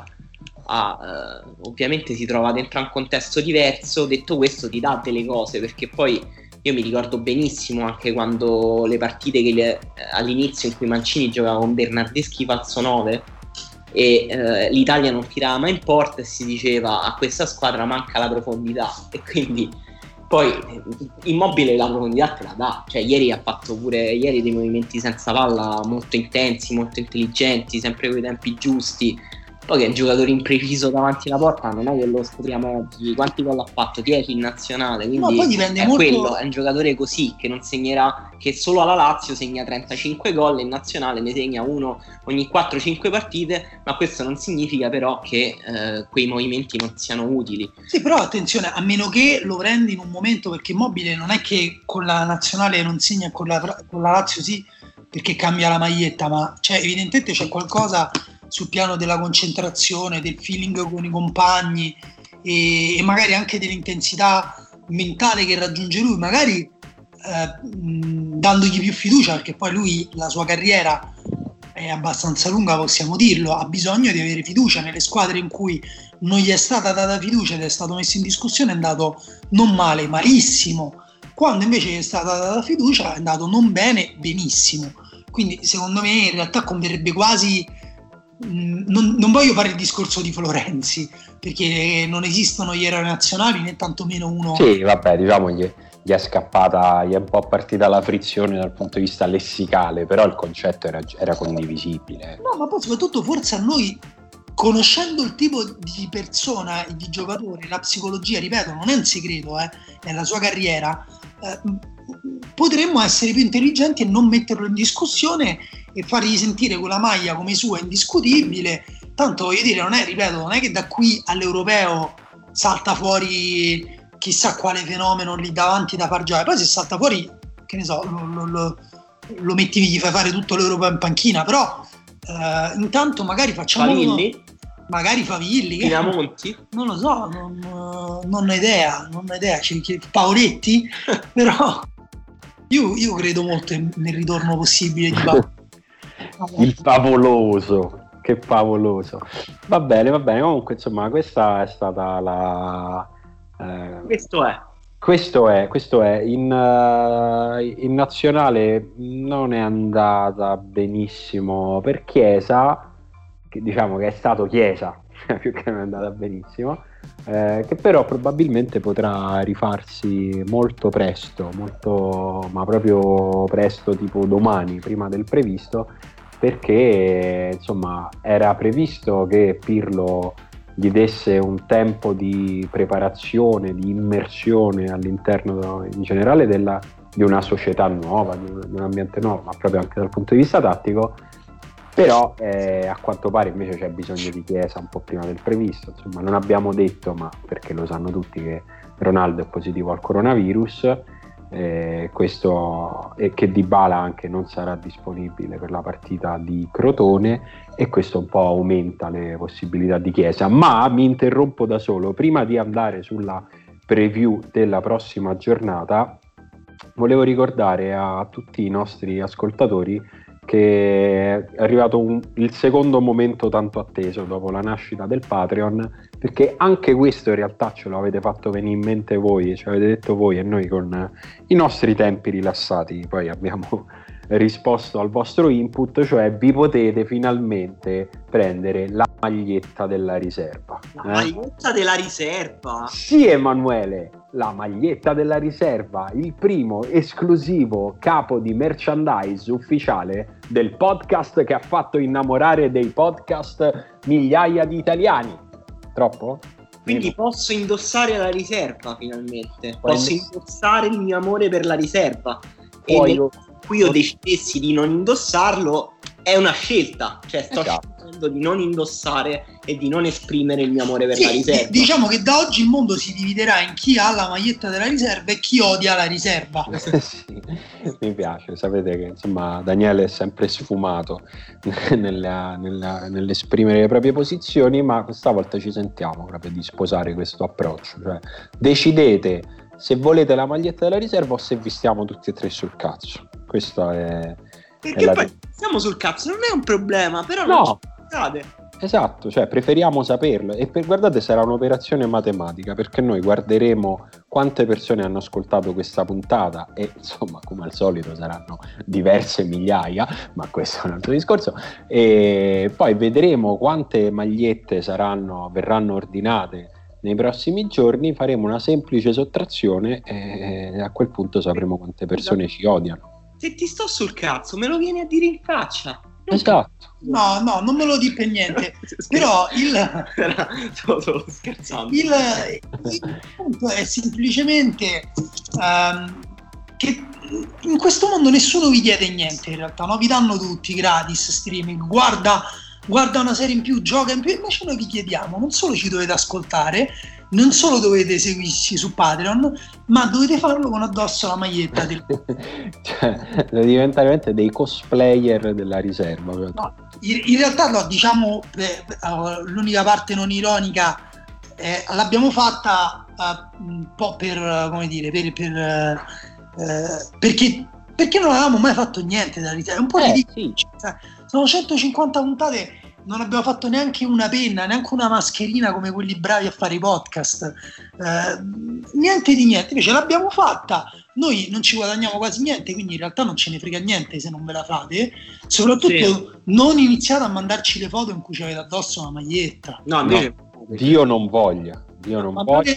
ha, eh, ovviamente si trova dentro un contesto diverso, detto questo ti dà delle cose perché poi io mi ricordo benissimo anche quando le partite le, all'inizio in cui Mancini giocava con Bernardeschi falso 9 e eh, l'Italia non tirava mai in porta e si diceva a questa squadra manca la profondità. E quindi poi immobile la profondità te la dà. Cioè ieri ha fatto pure ieri dei movimenti senza palla molto intensi molto intelligenti sempre con i tempi giusti poi che è un giocatore impreciso davanti alla porta, non è che lo scopriamo oggi. Quanti gol ha fatto? 10 in nazionale. Quindi no, poi dipende è molto... quello, è un giocatore così che non segnerà, che solo alla Lazio segna 35 gol, in nazionale ne segna uno ogni 4-5 partite, ma questo non significa però che eh, quei movimenti non siano utili. Sì, però attenzione, a meno che lo prendi in un momento perché Mobile non è che con la nazionale non segna con la, con la Lazio sì, perché cambia la maglietta, ma cioè, evidentemente c'è qualcosa sul piano della concentrazione, del feeling con i compagni e, e magari anche dell'intensità mentale che raggiunge lui, magari eh, dandogli più fiducia, perché poi lui la sua carriera è abbastanza lunga, possiamo dirlo, ha bisogno di avere fiducia nelle squadre in cui non gli è stata data fiducia ed è stato messo in discussione, è andato non male, malissimo. Quando invece è stata data fiducia è andato non bene, benissimo. Quindi secondo me in realtà converrebbe quasi non, non, voglio fare il discorso di Florenzi perché non esistono gli eroi nazionali né tantomeno uno. Sì, vabbè, diciamo gli, gli è scappata, gli è un po' partita la frizione dal punto di vista lessicale, però il concetto era, era condivisibile. No, ma poi soprattutto forse a noi, conoscendo il tipo di persona e di giocatore, la psicologia, ripeto, non è un segreto, eh, nella sua carriera, potremmo essere più intelligenti e non metterlo in discussione e fargli sentire quella maglia come sua indiscutibile. Tanto voglio dire, non è, ripeto, non è che da qui all'europeo salta fuori chissà quale fenomeno lì davanti da far giocare. Poi se salta fuori, che ne so, lo, lo, lo metti, gli fai fare tutto l'Europa in panchina, però eh, intanto magari facciamo... Favilli? Magari Favilli. Pinamonti? Non lo so, non, non ho idea, non ho idea. Paoletti? però io, io, credo molto nel ritorno possibile di Paolo. Il favoloso, che favoloso. Va bene, va bene. Comunque, insomma, questa è stata la. Eh, questo è. Questo è, questo è. In, uh, in, nazionale non è andata benissimo per Chiesa, che diciamo che è stato Chiesa più che non è andata benissimo eh, che però probabilmente potrà rifarsi molto presto, molto, ma proprio presto, tipo domani, prima del previsto, perché insomma era previsto che Pirlo gli desse un tempo di preparazione, di immersione all'interno in generale della, di una società nuova, di un, di un ambiente nuovo, ma proprio anche dal punto di vista tattico, però eh, a quanto pare invece c'è bisogno di Chiesa un po' prima del previsto, insomma non abbiamo detto, ma perché lo sanno tutti che Ronaldo è positivo al coronavirus eh, questo, e che Dybala anche non sarà disponibile per la partita di Crotone e questo un po' aumenta le possibilità di Chiesa, ma mi interrompo da solo, prima di andare sulla preview della prossima giornata volevo ricordare a tutti i nostri ascoltatori che è arrivato un, il secondo momento tanto atteso dopo la nascita del Patreon, perché anche questo in realtà ce lo avete fatto venire in mente voi, ce l'avete detto voi e noi con i nostri tempi rilassati, poi abbiamo risposto al vostro input, cioè vi potete finalmente prendere la maglietta della riserva. La eh? maglietta della riserva? Sì, Emanuele, la maglietta della riserva, il primo esclusivo capo di merchandise ufficiale del podcast che ha fatto innamorare dei podcast migliaia di italiani. Troppo? Quindi posso indossare la riserva finalmente. Posso indossare il mio amore per la riserva. Poi e nel cui io decidessi di non indossarlo, è una scelta. Cioè, sto esatto scelto di non indossare e di non esprimere il mio amore per sì, la riserva. Diciamo che da oggi il mondo si dividerà in chi ha la maglietta della riserva e chi odia la riserva. sì, mi piace, sapete che insomma Daniele è sempre sfumato nella, nella, nell'esprimere le proprie posizioni, ma questa volta ci sentiamo proprio di sposare questo approccio. Cioè, decidete se volete la maglietta della riserva o se vi stiamo tutti e tre sul cazzo. Questo è... Perché poi stiamo sul cazzo, non è un problema, però no. Esatto, cioè preferiamo saperlo e per, guardate sarà un'operazione matematica perché noi guarderemo quante persone hanno ascoltato questa puntata e insomma come al solito saranno diverse migliaia, ma questo è un altro discorso e poi vedremo quante magliette saranno, verranno ordinate nei prossimi giorni, faremo una semplice sottrazione e a quel punto sapremo quante persone ci odiano. Se ti sto sul cazzo me lo vieni a dire in faccia. Esatto. No, no, non me lo dico per niente. Però il... Stavo scherzando. Il, il, punto è semplicemente um, che in questo mondo nessuno vi chiede niente in realtà, no? vi danno tutti gratis streaming, guarda, guarda una serie in più, gioca in più, invece noi vi chiediamo, non solo ci dovete ascoltare, non solo dovete seguirci su Patreon, ma dovete farlo con addosso la maglietta del... cioè, diventare veramente dei cosplayer della riserva. No, in, realtà no, diciamo, eh, l'unica parte non ironica eh, l'abbiamo fatta uh, un po' per, come dire, per, per eh, perché, perché non avevamo mai fatto niente della riserva. È un po' eh, ridicolo. Sì. Cioè, sono 150 puntate non abbiamo fatto neanche una penna, neanche una mascherina come quelli bravi a fare i podcast, eh, niente di niente, invece l'abbiamo fatta, noi non ci guadagniamo quasi niente, quindi in realtà non ce ne frega niente se non ve la fate, soprattutto sì. non iniziate a mandarci le foto in cui ci avete addosso una maglietta. No, no, Dio non voglia, Dio non voglia.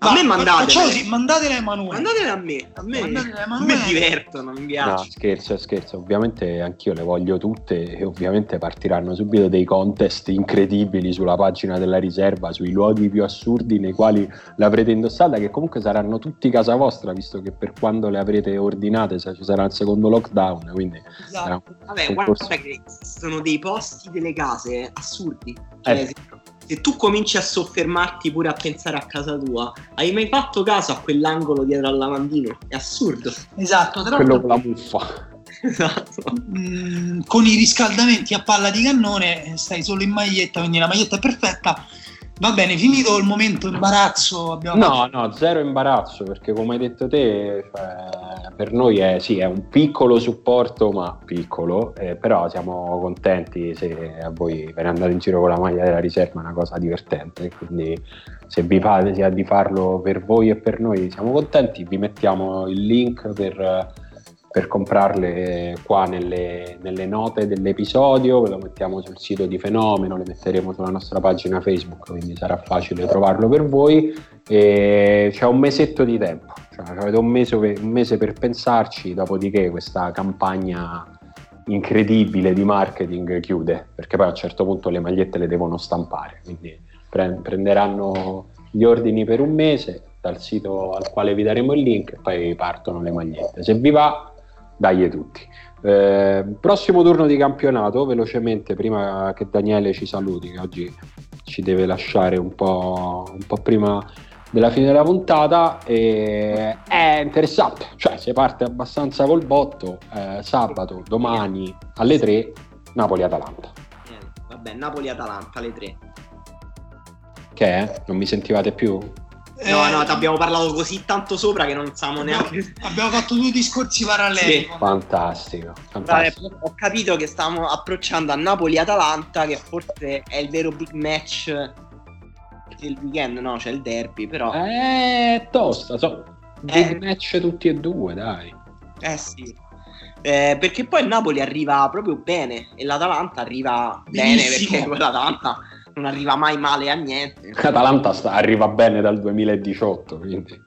A me mandate. Così, mandatele a Emanuele. Mandatele a me. A me, a me divertono, mi piace. No, scherzo, scherzo. Ovviamente anch'io le voglio tutte e ovviamente partiranno subito dei contest incredibili sulla pagina della riserva, sui luoghi più assurdi nei quali l'avrete indossata, che comunque saranno tutti casa vostra, visto che per quando le avrete ordinate ci sarà il secondo lockdown. Quindi esatto. Vabbè, guarda che sono dei posti delle case assurdi. Cioè, eh se tu cominci a soffermarti pure a pensare a casa tua, hai mai fatto caso a quell'angolo dietro al lavandino? È assurdo. Esatto, tra quello con la muffa. Esatto. Mm, con i riscaldamenti a palla di cannone stai solo in maglietta, quindi la maglietta è perfetta Va bene, finito il momento imbarazzo. Abbiamo no, fatto... no, zero imbarazzo perché come hai detto te, cioè, per noi è, sì, è, un piccolo supporto, ma piccolo, eh, però siamo contenti se a voi per andare in giro con la maglia della riserva è una cosa divertente, quindi se vi pare sia di farlo per voi e per noi siamo contenti, vi mettiamo il link per per comprarle qua nelle, nelle, note dell'episodio, ve lo mettiamo sul sito di Fenomeno, le metteremo sulla nostra pagina Facebook, quindi sarà facile trovarlo per voi. E c'è un mesetto di tempo, cioè avete un mese, un mese per pensarci, dopodiché questa campagna incredibile di marketing chiude, perché poi a un certo punto le magliette le devono stampare, quindi prenderanno gli ordini per un mese dal sito al quale vi daremo il link e poi partono le magliette. Se vi va dai tutti. Eh, prossimo turno di campionato, velocemente, prima che Daniele ci saluti, che oggi ci deve lasciare un po', un po prima della fine della puntata, eh, è interessante, cioè si parte abbastanza col botto, eh, sabato, domani alle 3, Napoli-Atalanta. Vabbè, Napoli-Atalanta alle 3. Che è? Non mi sentivate più? No, no, ti abbiamo parlato così tanto sopra che non siamo neanche. Abbiamo fatto due discorsi paralleli. Sì. Fantastico. fantastico. Vabbè, ho capito che stiamo approcciando a Napoli-Atalanta, che forse è il vero big match del weekend. No, c'è il derby, però. Eh, tosta. So. Big eh. match tutti e due, dai. Eh sì. Eh, perché poi il Napoli arriva proprio bene e l'Atalanta arriva Benissimo. bene perché quell'Atalanta non arriva mai male a niente. L'Atalanta sta, arriva bene dal 2018, quindi.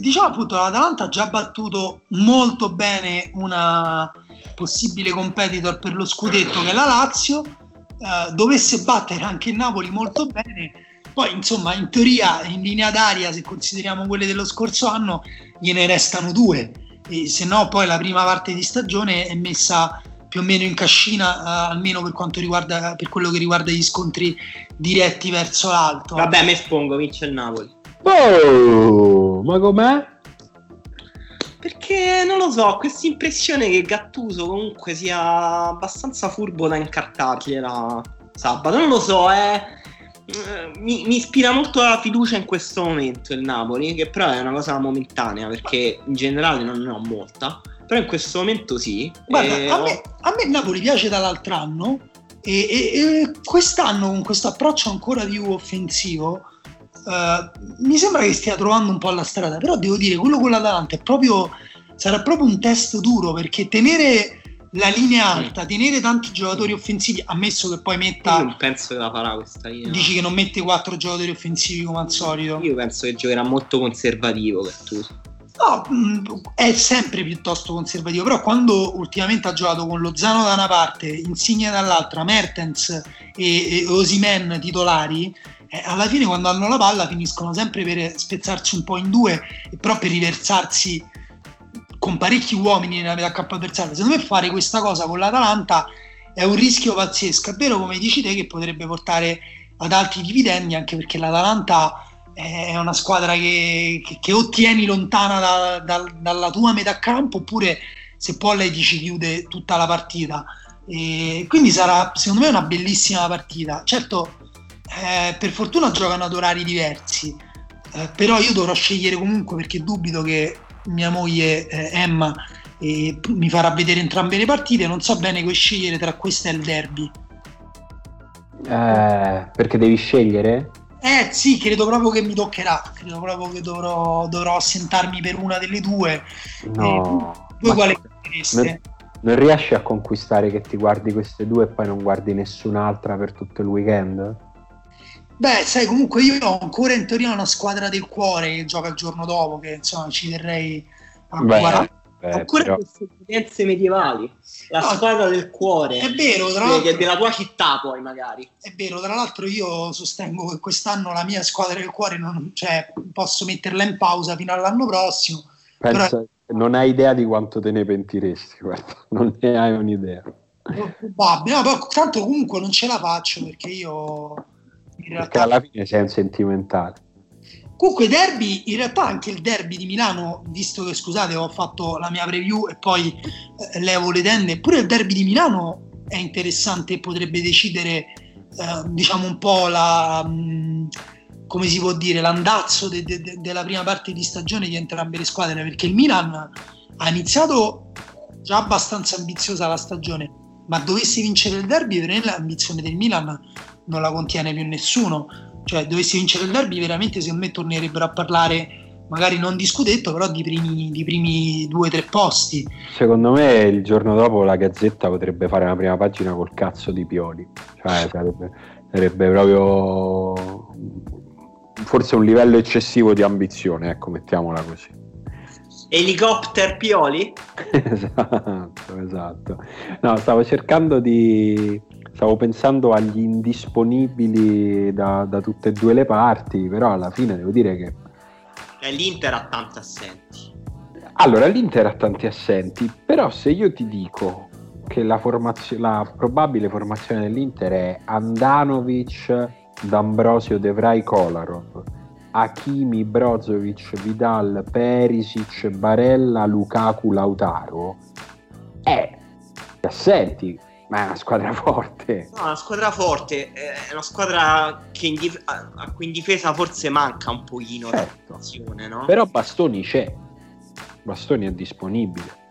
Diciamo appunto l'Atalanta ha già battuto molto bene una possibile competitor per lo scudetto che è la Lazio, eh, dovesse battere anche il Napoli molto bene, poi insomma in teoria in linea d'aria se consideriamo quelle dello scorso anno gliene restano due, e se no poi la prima parte di stagione è messa più o meno in cascina, uh, almeno per quanto riguarda per quello che riguarda gli scontri diretti verso l'alto. Vabbè, me spongo, vince il Napoli. Oh, ma com'è? Perché non lo so, ho questa impressione che Gattuso comunque sia abbastanza furbo da incartargliela sabato. Non lo so, eh. Mi, mi, ispira molto la fiducia in questo momento il Napoli, che però è una cosa momentanea perché in generale non ne ho molta però in questo momento sì. Guarda, e... a, me, a me Napoli piace dall'altro anno e, e, e quest'anno con questo approccio ancora più offensivo uh, mi sembra che stia trovando un po' la strada, però devo dire quello con l'Atalanta è proprio, sarà proprio un test duro perché tenere la linea alta, tenere tanti giocatori offensivi, ammesso che poi metta. Io non penso che la farà questa linea. Dici che non mette quattro giocatori offensivi come al solito? Io penso che giocherà molto conservativo Gattuso. No, mm, è sempre piuttosto conservativo, però quando ultimamente ha giocato con Lozano da una parte, Insigne dall'altra, Mertens e, e Osimen titolari, eh, alla fine quando hanno la palla finiscono sempre per spezzarsi un po' in due e però per riversarsi con parecchi uomini nella metà campo avversaria. Secondo me fare questa cosa con l'Atalanta è un rischio pazzesco, è vero come dici te che potrebbe portare ad altri dividendi anche perché l'Atalanta è una squadra che, che, che o tieni lontana da, da, dalla tua metà campo oppure se può lei ti ci chiude tutta la partita. E quindi sarà secondo me una bellissima partita. Certo, eh, per fortuna giocano ad orari diversi, eh, però io dovrò scegliere comunque perché dubito che mia moglie eh, Emma mi farà vedere entrambe le partite. Non so bene come scegliere tra questa e il derby. Eh, perché devi scegliere? Eh sì, credo proprio che mi toccherà, credo proprio che dovrò, dovrò assentarmi per una delle due. No. Eh, voi quale? Non, non riesci a conquistare che ti guardi queste due e poi non guardi nessun'altra per tutto il weekend? Beh, sai, comunque io ho ancora in teoria una squadra del cuore che gioca il giorno dopo, che insomma ci terrei a Beh, guardare. Beh, Ancora però- queste evidenze medievali. La No, squadra del cuore. È vero, tra Che- l'altro, che della tua città poi magari. è vero, tra l'altro io sostengo che quest'anno la mia squadra del cuore non, cioè, posso metterla in pausa fino all'anno prossimo. Pensa- non hai idea di quanto te ne pentiresti, guarda, non ne hai un'idea. Probabile, no, però tanto comunque non ce la faccio perché io in Perché realtà alla fine sei un sentimentale. Comunque derby, in realtà anche il derby di Milano, visto che scusate ho fatto la mia preview e poi eh, levo le tende, pure il derby di Milano è interessante e potrebbe decidere eh, diciamo un po' la, mh, come si può dire, l'andazzo de- de- de- della prima parte di stagione di entrambe le squadre, perché il Milan ha iniziato già abbastanza ambiziosa la stagione, ma dovesse vincere il derby, per me l'ambizione del Milan non la contiene più nessuno cioè dovessi vincere il derby veramente secondo me tornerebbero a parlare magari non di scudetto però di primi, di primi due o tre posti Secondo me il giorno dopo la Gazzetta potrebbe fare una prima pagina col cazzo di Pioli. Cioè sarebbe, sarebbe proprio forse un livello eccessivo di ambizione, ecco, mettiamola così. Helicopter Pioli? esatto, esatto. No, stavo cercando di... Stavo pensando agli indisponibili da, da tutte e due le parti, però alla fine devo dire che... Eh, L'Inter ha tanti assenti. Allora, l'Inter ha tanti assenti, però se io ti dico che la, formazio- la probabile formazione dell'Inter è Andanovic, D'Ambrosio, De Vrij, Kolarov, Hakimi, Brozovic, Vidal, Perisic, Barella, Lukaku, Lautaro, è assenti, ma è una squadra forte. No, è una squadra forte, eh, è una squadra dif- a cui in difesa forse manca un pochino Certo. no? Però Bastoni c'è, Bastoni è disponibile.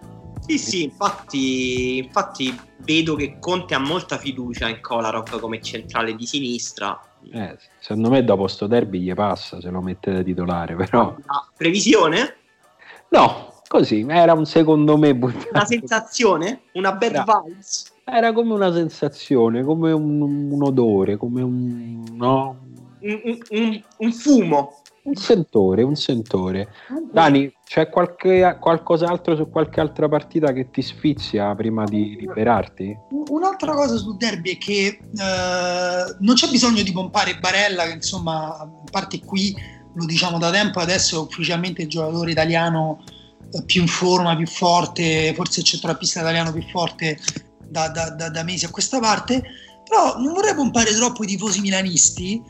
Sì, sì, infatti, infatti vedo che Conte ha molta fiducia in Kolarov come centrale di sinistra. Eh, secondo me dopo sto derby gli passa se lo mette da titolare, però... Ah, previsione? No, così, era un secondo me buttato. Una sensazione? Una bad Bravo. vibes? Era come una sensazione, come un, un odore, come un, no? Un, un- un- fumo? un sentore, un sentore. Dani, c'è qualche, qualcos'altro su qualche altra partita che ti sfizia prima di liberarti? un'altra cosa sul derby è che eh, non c'è bisogno di pompare Barella che insomma a parte qui lo diciamo da tempo adesso è ufficialmente il giocatore italiano eh, più in forma, più forte forse il centrocampista italiano più forte da, da- da- da mesi a questa parte però non vorrei pompare troppo i tifosi milanisti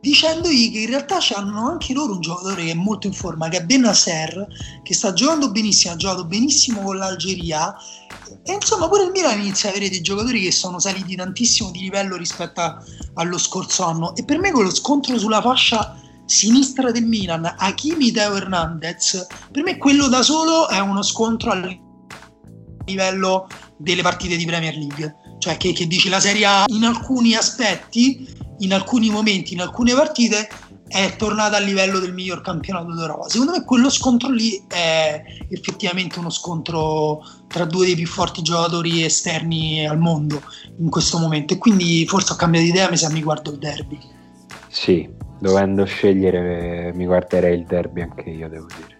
dicendogli che in realtà hanno anche loro un giocatore che è molto in forma, che è Benasser, che sta giocando benissimo, ha giocato benissimo con l'Algeria. E insomma pure il Milan inizia a avere dei giocatori che sono saliti tantissimo di livello rispetto a- allo scorso anno. E per me quello scontro sulla fascia sinistra del Milan, Hakimi Teo Hernandez, per me quello da solo è uno scontro a livello delle partite di Premier League, cioè che, che dici la Serie A in alcuni aspetti, in alcuni momenti, in alcune partite è tornata a livello del miglior campionato d'Europa. Secondo me quello scontro lì è effettivamente uno scontro tra due dei più forti giocatori esterni al mondo in questo momento e quindi forse ho cambiato idea sa mi guardo il derby. Sì, dovendo scegliere mi guarderei il derby anche io, devo dire.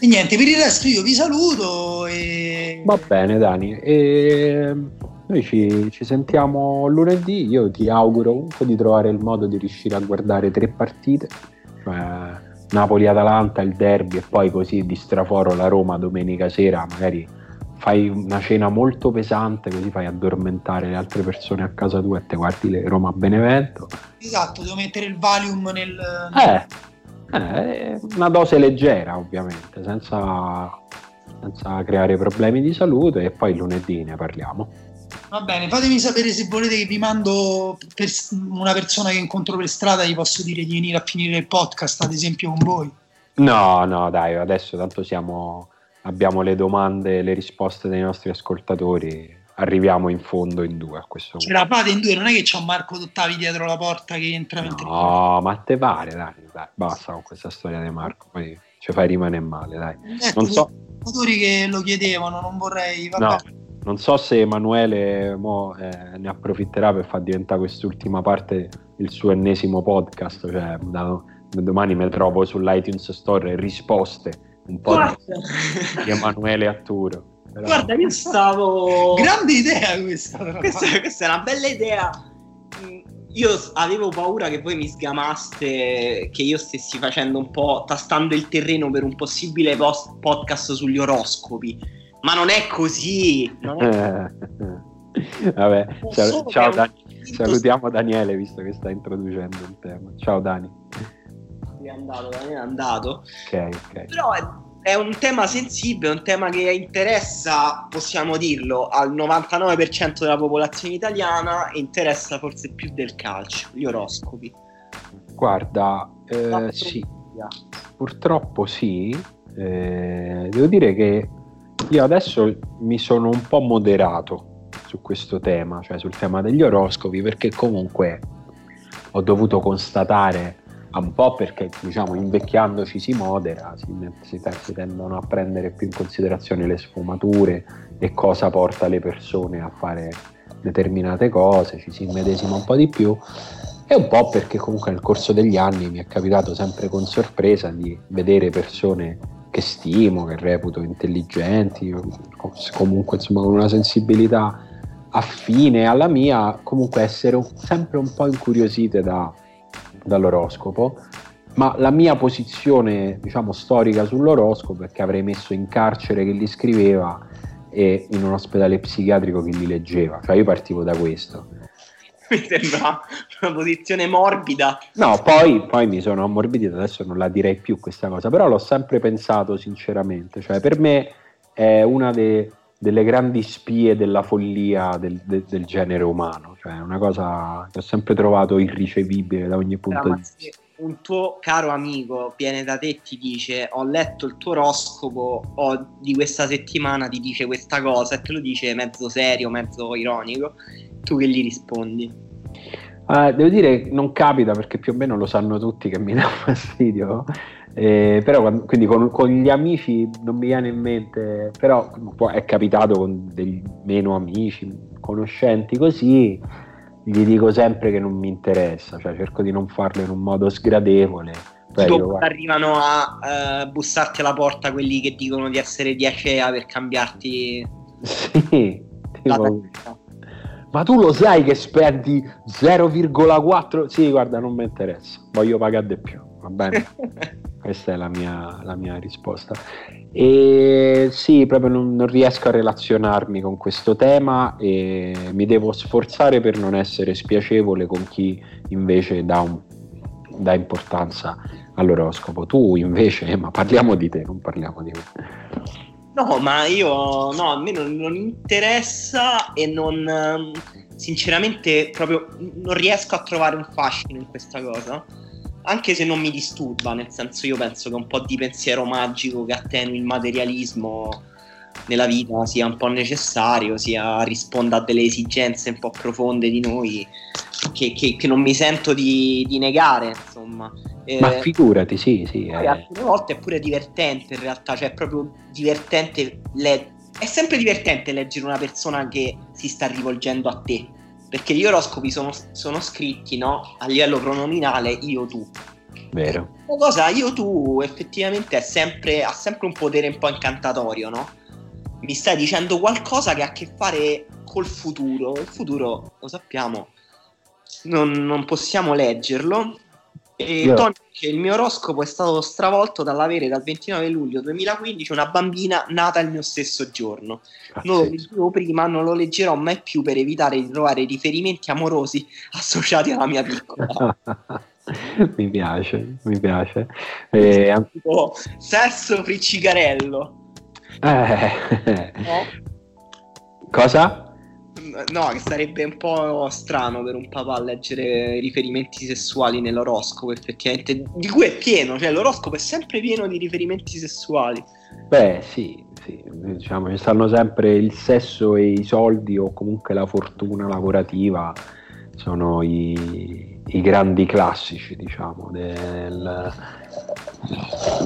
E niente, per il resto io vi saluto e Va bene Dani, e noi ci, ci sentiamo lunedì, io ti auguro comunque di trovare il modo di riuscire a guardare tre partite, cioè Napoli-Atalanta, il derby e poi così di straforo la Roma domenica sera, magari fai una cena molto pesante così fai addormentare le altre persone a casa tua e te guardi le Roma-Benevento. esatto, devo mettere il Valium nel... Eh, eh, una dose leggera ovviamente, senza, senza creare problemi di salute e poi lunedì ne parliamo. Va bene, fatemi sapere se volete che vi mando per una persona che incontro per strada, gli posso dire di venire a finire il podcast, ad esempio con voi. No, no, dai, adesso tanto siamo, abbiamo le domande, le risposte dei nostri ascoltatori. Arriviamo in fondo in due a questo Ce la fate in due, non è che c'è un Marco Dottavi dietro la porta che entra mentre... No, ma te pare, dai, dai, basta con questa storia di Marco, poi ci fai rimanere male, dai. Eh, non so... giocatori che lo chiedevano, non vorrei... Vabbè. No, non so se Emanuele mo, eh, ne approfitterà per far diventare quest'ultima parte il suo ennesimo podcast, cioè da, domani mi trovo sull'iTunes Store risposte un po' di, di Emanuele Atturo. Però... Guarda, io stavo. Grande idea questa, questa. Questa è una bella idea. Io avevo paura che voi mi sgamaste, che io stessi facendo un po', tastando il terreno per un possibile post- podcast sugli oroscopi. Ma non è così. Non è... Vabbè, ciao, ciao Dani. Salutiamo Daniele visto che sta introducendo il tema. Ciao Dani. È andato, Daniele è andato. Ok, ok. Però è è un tema sensibile, un tema che interessa, possiamo dirlo, al 99% della popolazione italiana e interessa forse più del calcio, gli oroscopi. Guarda, eh, sì, purtroppo sì. Eh, devo dire che io adesso mi sono un po' moderato su questo tema, cioè sul tema degli oroscopi, perché comunque ho dovuto constatare un po' perché diciamo invecchiandoci si modera, si, si, si, tendono a prendere più in considerazione le sfumature e cosa porta le persone a fare determinate cose, ci si immedesima un po' di più. E un po' perché comunque nel corso degli anni mi è capitato sempre con sorpresa di vedere persone che stimo, che reputo intelligenti, comunque insomma con una sensibilità affine alla mia, comunque essere sempre un po' incuriosite da dall'oroscopo, ma la mia posizione, diciamo, storica sull'oroscopo è che avrei messo in carcere chi li scriveva e in un ospedale psichiatrico chi li leggeva, cioè io partivo da questo. Mi sembra una posizione morbida. No, poi, poi mi sono ammorbidito, adesso non la direi più questa cosa, però l'ho sempre pensato sinceramente, cioè per me è una de, delle grandi spie della follia del, de, del genere umano, cioè è una cosa che ho sempre trovato irricevibile da ogni punto di vista. Un tuo caro amico viene da te e ti dice ho letto il tuo oroscopo o di questa settimana ti dice questa cosa e te lo dice mezzo serio, mezzo ironico, tu che gli rispondi? Uh, devo dire che non capita perché più o meno lo sanno tutti che mi dà fastidio eh, però quindi con, con, gli amici non mi viene in mente, però è capitato con dei meno amici, conoscenti così, gli dico sempre che non mi interessa, cioè cerco di non farlo in un modo sgradevole. Dopo arrivano a uh, bussarti alla porta quelli che dicono di essere di Acea per cambiarti sì, tipo, ma tu lo sai che spendi 0,4? Sì, guarda, non mi interessa, voglio pagare di più, va bene? Questa è la mia, la mia risposta. E sì, proprio non, non, riesco a relazionarmi con questo tema e mi devo sforzare per non essere spiacevole con chi invece dà, un, dà importanza all'oroscopo. Tu invece, ma parliamo di te, non parliamo di me. No, ma io no, a me non, non interessa e non sinceramente proprio non riesco a trovare un fascino in questa cosa anche se non mi disturba, nel senso io penso che un po' di pensiero magico che attenui il materialismo nella vita sia un po' necessario, sia risponda a delle esigenze un po' profonde di noi che, che, che non mi sento di, di negare, insomma. Ma eh, figurati, sì, sì. Eh. Alcune volte è pure divertente in realtà, cioè è proprio divertente, le... è sempre divertente leggere una persona che si sta rivolgendo a te perché gli oroscopi sono, sono scritti no? a livello pronominale io-tu. Vero. La cosa io-tu effettivamente sempre, ha sempre un potere un po' incantatorio, no? Mi stai dicendo qualcosa che ha a che fare col futuro. Il futuro, lo sappiamo, non, non possiamo leggerlo, e Io... Tony, il mio oroscopo è stato stravolto dall'avere dal 29 luglio 2015 una bambina nata il mio stesso giorno. Non lo leggevo prima, non lo leggerò mai più per evitare di trovare riferimenti amorosi associati alla mia piccola. mi piace, mi piace. Eh, tipo, sesso friccicarello. Eh. No? Cosa? No, che sarebbe un po' strano per un papà leggere riferimenti sessuali nell'oroscopo, effettivamente, di cui è pieno, cioè l'oroscopo è sempre pieno di riferimenti sessuali. Beh, sì, sì, diciamo, ci stanno sempre il sesso e i soldi o comunque la fortuna lavorativa sono i, i grandi classici, diciamo, del,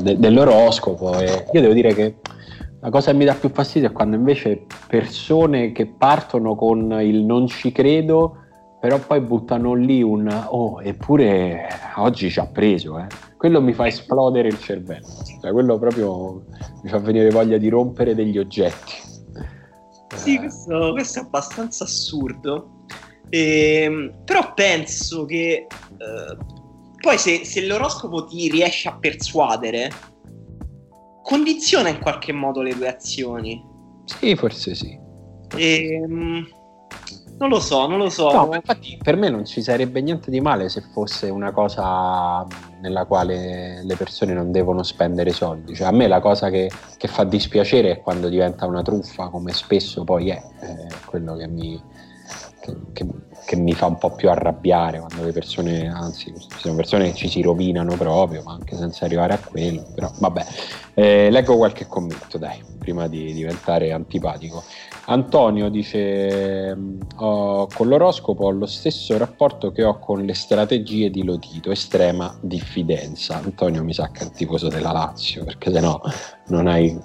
de, dell'oroscopo. E io devo dire che la cosa che mi dà più fastidio è quando invece persone che partono con il non ci credo, però poi buttano lì un oh, eppure oggi ci ha preso, eh. Quello mi fa esplodere il cervello, cioè, quello proprio mi fa venire voglia di rompere degli oggetti. Sì, questo, questo è abbastanza assurdo. Eh, però penso che eh, poi se, se l'oroscopo ti riesce a persuadere, condiziona in qualche modo le tue azioni. Sì, forse sì. E, ehm, non lo so, non lo so. No, infatti per me non ci sarebbe niente di male se fosse una cosa nella quale le persone non devono spendere soldi. Cioè, a me la cosa che, che fa dispiacere è quando diventa una truffa, come spesso poi è, è quello che mi, che, che, che, mi fa un po' più arrabbiare quando le persone, anzi, sono persone che ci si rovinano proprio, ma anche senza arrivare a quello. Però vabbè, eh, leggo qualche commento, dai, prima di diventare antipatico. Antonio dice: oh, Con l'oroscopo ho lo stesso rapporto che ho con le strategie di Lotito, estrema diffidenza. Antonio mi sa che è il tifoso della Lazio, perché se no non hai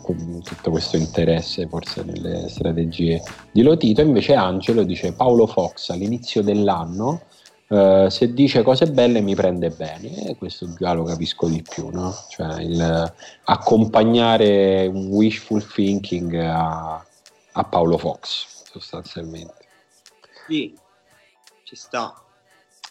tutto questo interesse forse nelle strategie di Lotito. Invece Angelo dice: Paolo Fox all'inizio dell'anno. Uh, se dice cose belle mi prende bene e questo già lo capisco di più no? cioè il, accompagnare un wishful thinking a, a Paolo Fox, sostanzialmente. Sì, ci sta.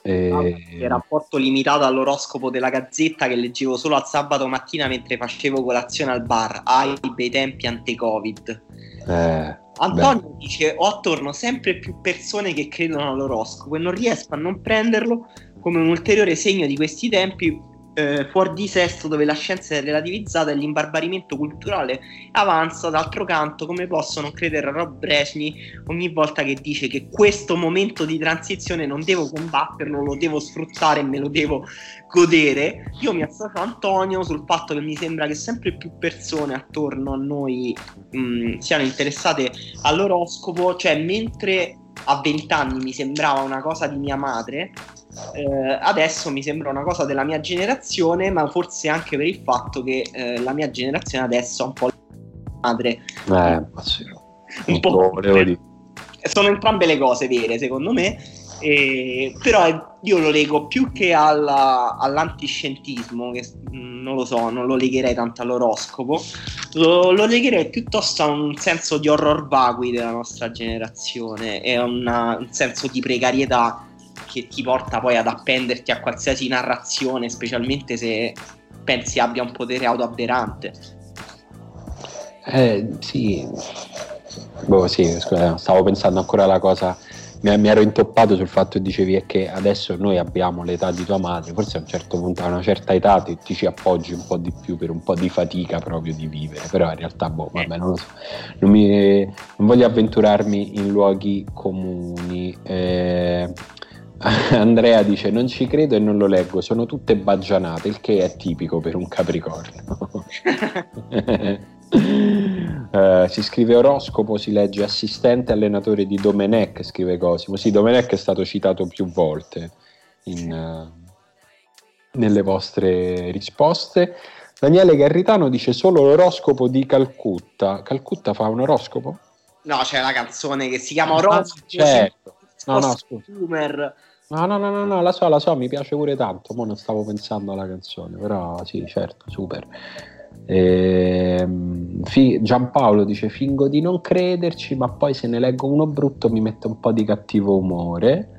E... Il rapporto limitato all'oroscopo della gazzetta che leggevo solo al sabato mattina mentre facevo colazione al bar, ai bei tempi ante-covid. Eh, Antonio beh. dice: Ho attorno sempre più persone che credono all'oroscopo e non riesco a non prenderlo come un ulteriore segno di questi tempi eh, fuori di sesto dove la scienza è relativizzata e l'imbarbarimento culturale avanza, d'altro canto come posso non credere Rob Bresni ogni volta che dice che questo momento di transizione non devo combatterlo, lo devo sfruttare e me lo devo godere. Io mi associo a Antonio sul fatto che mi sembra che sempre più persone attorno a noi mh, mm, siano interessate all'oroscopo, cioè mentre a vent'anni mi sembrava una cosa di mia madre, eh, adesso mi sembra una cosa della mia generazione, ma forse anche per il fatto che eh, la mia generazione adesso ha un po' madre. Eh, sì. un po'. Sono entrambe le cose vere, secondo me. E, però io lo leggo più che alla, all'antiscientismo, che mm, non lo so, non lo legherei tanto all'oroscopo, lo, lo, legherei piuttosto a un senso di horror vagui della nostra generazione a una, un senso di precarietà che ti porta poi ad appenderti a qualsiasi narrazione, specialmente se pensi abbia un potere autoaberrante. Eh sì, boh, sì scusa, stavo pensando ancora alla cosa mi, ero intoppato sul fatto che dicevi è che adesso noi abbiamo l'età di tua madre, forse a un certo punto, a una certa età ti, ti, ci appoggi un po' di più per un po' di fatica proprio di vivere, però in realtà, boh, vabbè, non lo so, non, mi, non voglio avventurarmi in luoghi comuni. Eh, Andrea dice non ci credo e non lo leggo, sono tutte baggianate, il che è tipico per un capricorno. uh, si scrive oroscopo, si legge assistente allenatore di Domenech, scrive Cosimo. Sì, Domenech è stato citato più volte in, uh, nelle vostre risposte. Daniele Garritano dice solo l'oroscopo di Calcutta. Calcutta fa un oroscopo? No, c'è la canzone che si chiama ah, Oroscopo. certo. No, no, scusa. No, no, no, no, no, la so, la so, mi piace pure tanto. Mo non stavo pensando alla canzone, però sì, certo, super. Ehm, Giampaolo dice: Fingo di non crederci, ma poi se ne leggo uno brutto mi mette un po' di cattivo umore.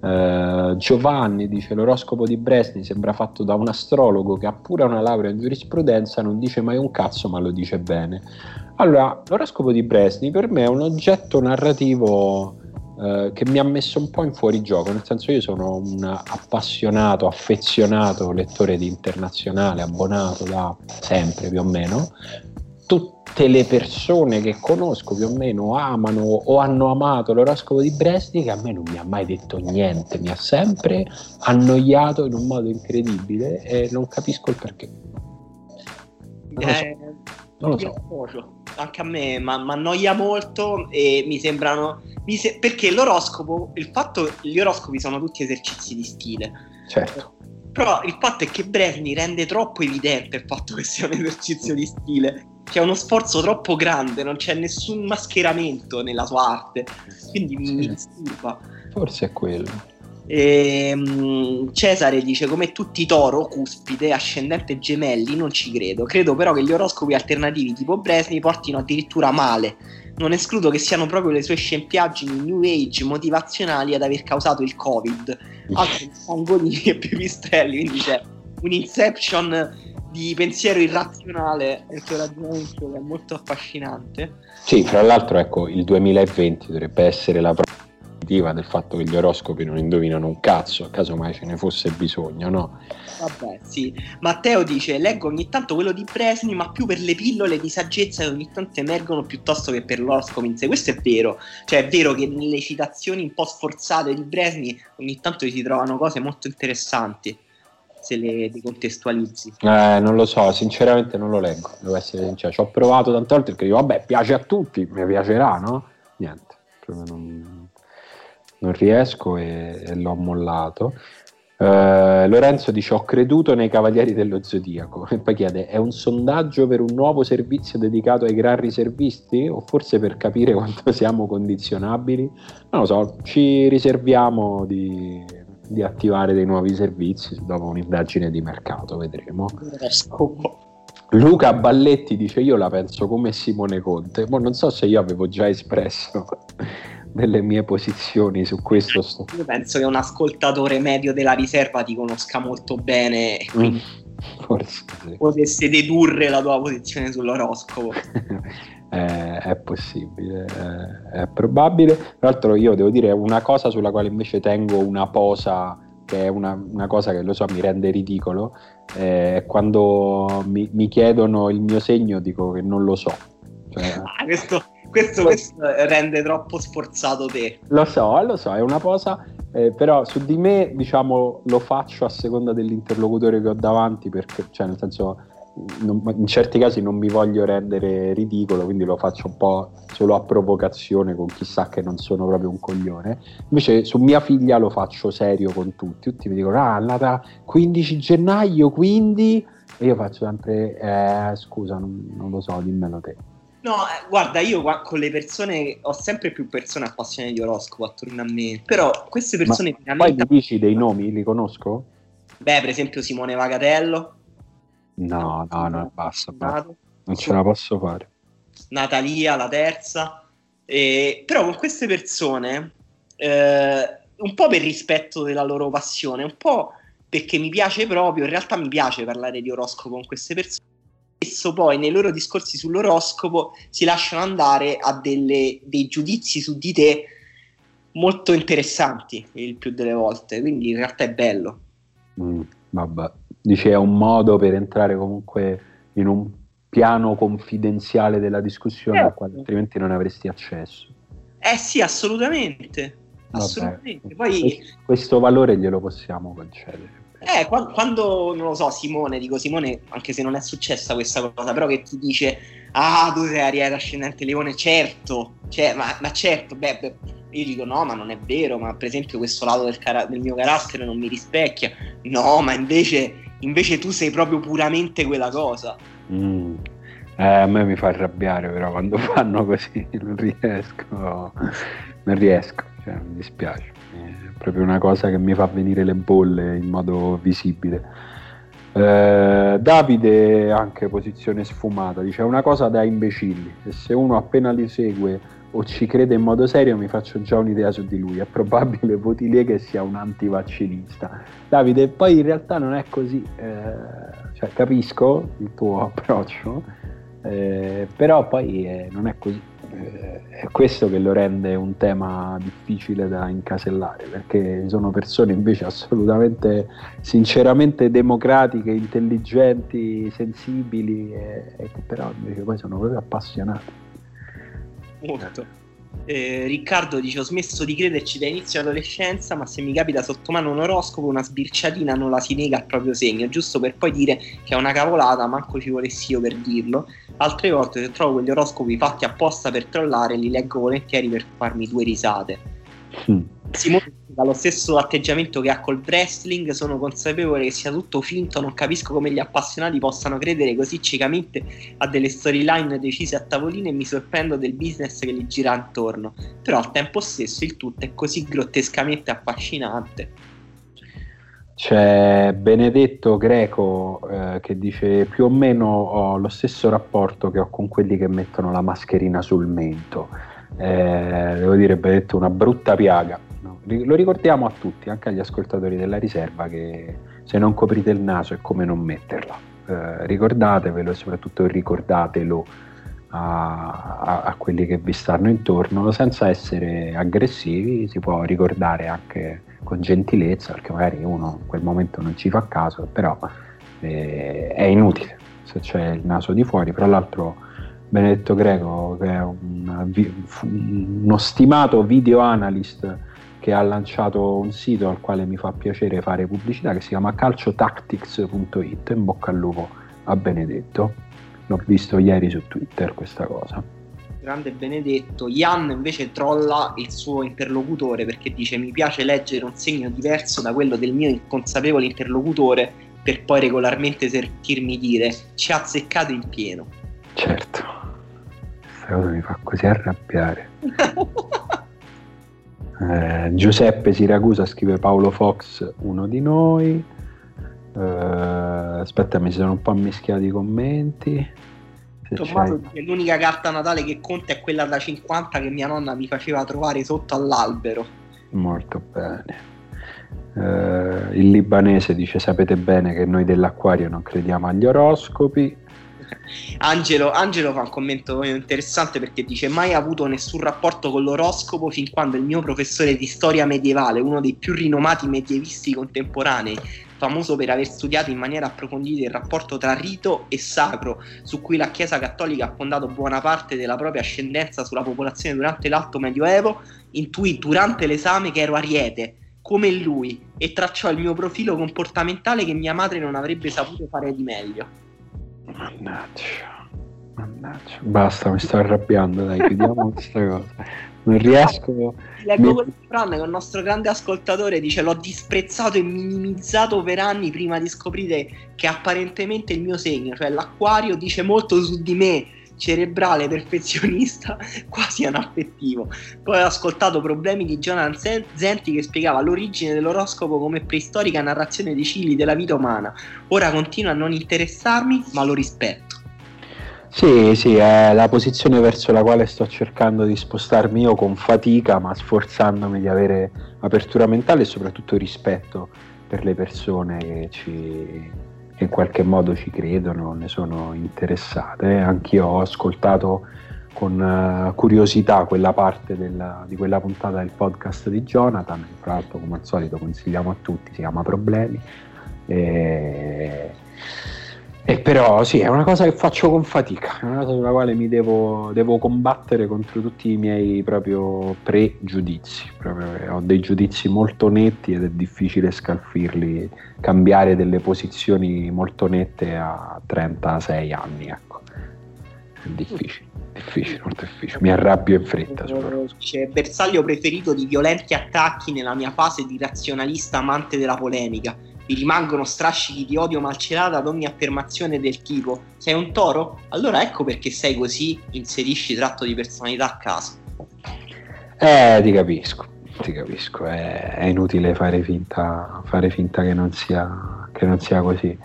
Uh, Giovanni dice: L'oroscopo di Bresni sembra fatto da un astrologo che ha pure una laurea in giurisprudenza, non dice mai un cazzo, ma lo dice bene. Allora, l'oroscopo di Bresni per me è un oggetto narrativo eh, che mi ha messo un po' in fuorigioco, nel senso io sono un appassionato, affezionato lettore di internazionale, abbonato da sempre più o meno. Tutte le persone che conosco più o meno amano o hanno amato l'oroscopo di Bresti che a me non mi ha mai detto niente, mi ha sempre annoiato in un modo incredibile e non capisco il perché. Non lo so. Eh, non lo so. Anche a me mi annoia molto e mi sembrano... Mi se- perché l'oroscopo, il fatto gli oroscopi sono tutti esercizi di stile. Certo. Però il fatto è che Bresni rende troppo evidente il fatto che sia un esercizio di stile. C'è uno sforzo troppo grande, non c'è nessun mascheramento nella sua arte. Quindi mi Sì. disturba. Forse è quello. Ehm, Cesare dice come tutti toro, cuspide, ascendente gemelli, non ci credo. Credo però che gli oroscopi alternativi tipo Bresni portino addirittura male. Non escludo che siano proprio le sue scempiaggini new age motivazionali ad aver causato il covid. Altri sangolini e pipistrelli, quindi c'è un inception di pensiero irrazionale nel suo ragionamento che è molto affascinante. Sì, fra l'altro, ecco, il 2020 dovrebbe essere la prova definitiva del fatto che gli oroscopi non indovinano un cazzo, casomai ce ne fosse bisogno, no? Vabbè, sì. Matteo dice: Leggo ogni tanto quello di Bresni, ma più per le pillole di saggezza che ogni tanto emergono piuttosto che per l'oroscopo in sé. Questo è vero. Cioè, è vero che nelle citazioni un po' sforzate di Bresni ogni tanto si trovano cose molto interessanti. Se le decontestualizzi. Eh, non lo so, sinceramente non lo leggo, devo essere sincero. Ci ho provato tante volte perché dico, vabbè, piace a tutti, mi piacerà, no? Niente, proprio non, non riesco e, e l'ho mollato. Eh, Lorenzo dice: Ho creduto nei Cavalieri dello Zodiaco. E poi chiede: È un sondaggio per un nuovo servizio dedicato ai gran riservisti? O forse per capire quanto siamo condizionabili? Non lo so, ci riserviamo di, di attivare dei nuovi servizi dopo un'indagine di mercato, vedremo. Luca Balletti dice: Io la penso come Simone Conte. Ma non so se io avevo già espresso delle mie posizioni su questo. sto- Io penso che un ascoltatore medio della riserva ti conosca molto bene e quindi Forse sì. potesse dedurre la tua posizione sull'oroscopo. Eh, è possibile, eh, è probabile. Tra l'altro, io devo dire una cosa sulla quale invece tengo una posa, che è una, una cosa che lo so mi rende ridicolo. eh, È quando mi, mi chiedono il mio segno, dico che non lo so. Cioè, Ah, questo, questo, questo rende troppo sforzato te. Lo so, lo so, è una cosa, eh, però su di me, diciamo, lo faccio a seconda dell'interlocutore che ho davanti, perché, cioè, nel senso, non- in certi casi non mi voglio rendere ridicolo, quindi lo faccio un po' solo a provocazione con chi sa che non sono proprio un coglione. Invece su mia figlia lo faccio serio con tutti, tutti mi dicono, ah, è nata 15 gennaio, quindi... E io faccio sempre, eh, scusa, non, non lo so, dimmelo te. No, eh, guarda, io qua- con le persone ho sempre più persone appassionate di oroscopo attorno a me, però queste persone Poi veramente... mi dici dei nomi, li conosco? Beh, per esempio Simone Vagatello. No, no, no, basta, basta. Non ce la posso fare. Natalia, la terza. E- però con queste persone, eh, un po' per rispetto della loro passione, un po' perché mi piace proprio, in realtà mi piace parlare di oroscopo con queste persone. Spesso poi nei loro discorsi sull'oroscopo si lasciano andare a delle- dei giudizi su di te molto interessanti il più delle volte, quindi in realtà è bello. Mm, vabbè, dice è un modo per entrare comunque in un piano confidenziale della discussione al quale altrimenti non avresti accesso. Eh sì, assolutamente. Vabbè, Assolutamente. Poi questo valore glielo possiamo concedere. Eh, qua- quando, non lo so, Simone, dico Simone, anche se non è successa questa cosa, però che ti dice, ah, tu sei Ariete ascendente Leone, certo, cioè, ma, ma certo, beh, beh, io dico no, ma non è vero, ma per esempio questo lato del, cara- del mio carattere non mi rispecchia, no, ma invece, invece tu sei proprio puramente quella cosa. Mm. Eh, a me mi fa arrabbiare però quando fanno così, non riesco, non riesco, cioè, mi dispiace. Proprio una cosa che mi fa venire le bolle in modo visibile. Eh, Davide, anche posizione sfumata, dice una cosa da imbecilli e se uno appena li segue o ci crede in modo serio mi faccio già un'idea su di lui, è probabile Votilie che sia un antivaccinista. Davide, poi in realtà non è così, eh, cioè, capisco il tuo approccio, eh, però poi eh, non è così. Eh, è questo che lo rende un tema difficile da incasellare, perché sono persone invece assolutamente, sinceramente democratiche, intelligenti, sensibili, e, e che però invece poi sono proprio appassionati. Molto. Eh, Riccardo dice: Ho smesso di crederci da inizio adolescenza, ma se mi capita sotto mano un oroscopo, una sbirciatina non la si nega al proprio segno, giusto per poi dire che è una cavolata, manco ci volessi io per dirlo. Altre volte, se trovo quegli oroscopi fatti apposta per trollare, li leggo volentieri per farmi due risate. Mm. Simone dallo stesso atteggiamento che ha col wrestling, sono consapevole che sia tutto finto, non capisco come gli appassionati possano credere così ciecamente a delle storyline decise a tavolino e mi sorprendo del business che gli gira intorno. Però al tempo stesso il tutto è così grottescamente affascinante. C'è Benedetto Greco eh, che dice più o meno ho lo stesso rapporto che ho con quelli che mettono la mascherina sul mento. Eh, devo dire, Benedetto, una brutta piaga lo ricordiamo a tutti, anche agli ascoltatori della riserva, che se non coprite il naso è come non metterla. Eh, ricordatevelo e soprattutto ricordatelo a, a, a, quelli che vi stanno intorno, senza essere aggressivi, si può ricordare anche con gentilezza, perché magari uno in quel momento non ci fa caso, però eh, è inutile se c'è il naso di fuori. Fra l'altro Benedetto Greco, che è un, uno stimato video analyst, che ha lanciato un sito al quale mi fa piacere fare pubblicità che si chiama calciotactics.it. In bocca al lupo a Benedetto. L'ho visto ieri su Twitter questa cosa. Grande Benedetto. Jan invece trolla il suo interlocutore perché dice mi piace leggere un segno diverso da quello del mio inconsapevole interlocutore per poi regolarmente sentirmi dire ci ha azzeccato in pieno. Certo, questa cosa mi fa così arrabbiare. Eh, Giuseppe Siracusa scrive Paolo Fox, uno di noi. Eh, aspetta, mi sono un po' mischiati i commenti. Tommaso dice l'unica carta Natale che conta è quella da 50 che mia nonna mi faceva trovare sotto all'albero. Molto bene. Uh, il libanese dice sapete bene che noi dell'acquario non crediamo agli oroscopi Angelo, Angelo, fa un commento interessante perché dice mai avuto nessun rapporto con l'oroscopo fin quando il mio professore di storia medievale, uno dei più rinomati medievisti contemporanei, famoso per aver studiato in maniera approfondita il rapporto tra rito e sacro, su cui la Chiesa Cattolica ha fondato buona parte della propria ascendenza sulla popolazione durante l'Alto Medioevo, intuì durante l'esame che ero ariete, come lui, e tracciò il mio profilo comportamentale che mia madre non avrebbe saputo fare di meglio. Mannaggia, mannaggia. Basta, mi sto arrabbiando, dai, chiudiamo questa cosa. Non riesco. Leggo mi... questo Fran che il nostro grande ascoltatore dice: L'ho disprezzato e minimizzato per anni prima di scoprire che apparentemente il mio segno, cioè l'acquario, dice molto su di me cerebrale perfezionista, quasi anaffettivo. Poi ho ascoltato problemi di Jonathan Zenti che spiegava l'origine dell'oroscopo come preistorica narrazione dei cicli della vita umana. Ora continua a non interessarmi, ma lo rispetto. Sì, sì, è la posizione verso la quale sto cercando di spostarmi io con fatica, ma sforzandomi di avere apertura mentale e soprattutto rispetto per le persone che ci, in qualche modo ci credono, ne sono interessate. Anch'io ho ascoltato con uh, curiosità quella parte della, di quella puntata del podcast di Jonathan, tra l'altro come al solito consigliamo a tutti, si chiama Problemi. E e però sì, è una cosa che faccio con fatica, è una cosa sulla quale mi devo, devo combattere contro tutti i miei proprio pregiudizi. Proprio, ho dei giudizi molto netti ed è difficile scalfirli, cambiare delle posizioni molto nette a 36 anni. Ecco. È difficile, difficile, molto difficile. Mi arrabbio in fretta. C'è bersaglio preferito di violenti attacchi nella mia fase di razionalista amante della polemica vi rimangono strascichi di odio malcelato ad ogni affermazione del tipo sei un toro? Allora ecco perché sei così, inserisci tratto di personalità a caso. Eh, ti capisco, ti capisco, è, è inutile fare finta, fare finta che, non sia, che non sia così.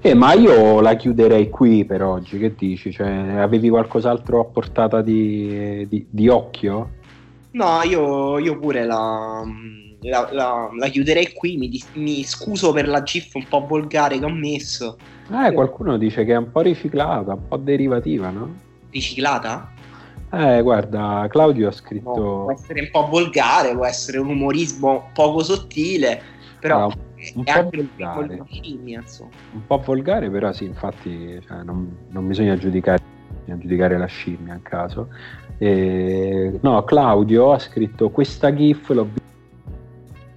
Eh, ma io la chiuderei qui per oggi, che dici? Cioè, avevi qualcos'altro a portata di, di, di occhio? No, io, io pure la la, la, la chiuderei qui. Mi, mi, scuso per la GIF un po' volgare che ho messo. Eh, qualcuno dice che è un po' riciclata, un po' derivativa, no? Riciclata? Eh, guarda, Claudio ha scritto. No, può essere un po' volgare, può essere un umorismo poco sottile, però. Ah, un, po' volgare. Film, un po' volgare, però sì, infatti cioè, non, non bisogna giudicare bisogna giudicare la scimmia in caso. E, no, Claudio ha scritto questa GIF l'ho vista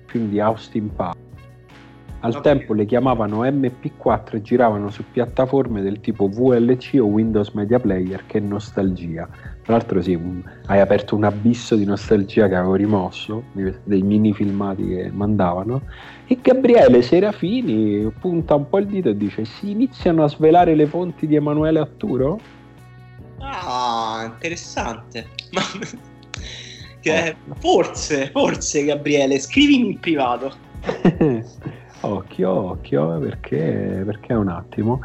film di Austin Powers. Al okay. tempo le chiamavano MP4 e giravano su piattaforme del tipo VLC o Windows Media Player, che nostalgia. Tra l'altro sì, un, hai aperto un abisso di nostalgia che avevo rimosso, dei mini filmati che mandavano. E Gabriele Serafini punta un po' il dito e dice, si iniziano a svelare le fonti di Emanuele Atturo? Ah, interessante. Ma... Che, forse, forse Gabriele, scrivimi in privato. occhio, occhio, perché, perché un attimo.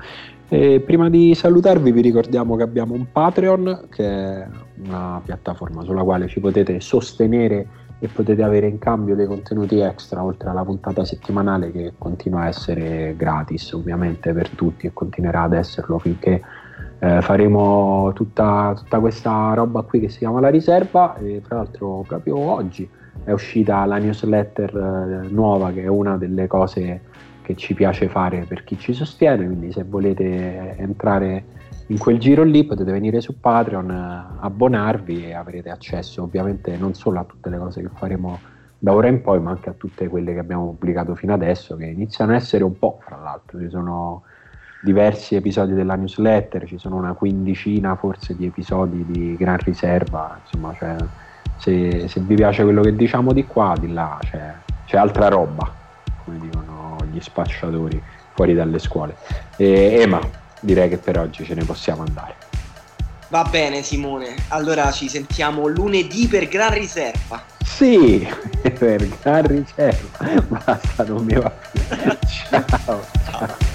E prima di salutarvi vi ricordiamo che abbiamo un Patreon, che è una piattaforma sulla quale ci potete sostenere e potete avere in cambio dei contenuti extra oltre alla puntata settimanale che continua a essere gratis ovviamente per tutti e continuerà ad esserlo finché eh, faremo tutta, tutta, questa roba qui che si chiama la riserva e tra l'altro proprio oggi è uscita la newsletter eh, nuova che è una delle cose che ci piace fare per chi ci sostiene. Quindi se volete entrare in quel giro lì potete venire su Patreon eh, abbonarvi e avrete accesso ovviamente non solo a tutte le cose che faremo da ora in poi ma anche a tutte quelle che abbiamo pubblicato fino adesso che iniziano a essere un po' fra l'altro ci sono diversi episodi della newsletter, ci sono una quindicina forse di episodi di Gran Riserva, insomma cioè, se, se, vi piace quello che diciamo di qua, di là c'è, c'è altra roba, come dicono gli spacciatori fuori dalle scuole. E, Ema, direi che per oggi ce ne possiamo andare. Va bene Simone, allora ci sentiamo lunedì per Gran Riserva. Sì, per Gran Riserva. Basta, non mi va più. ciao. ciao.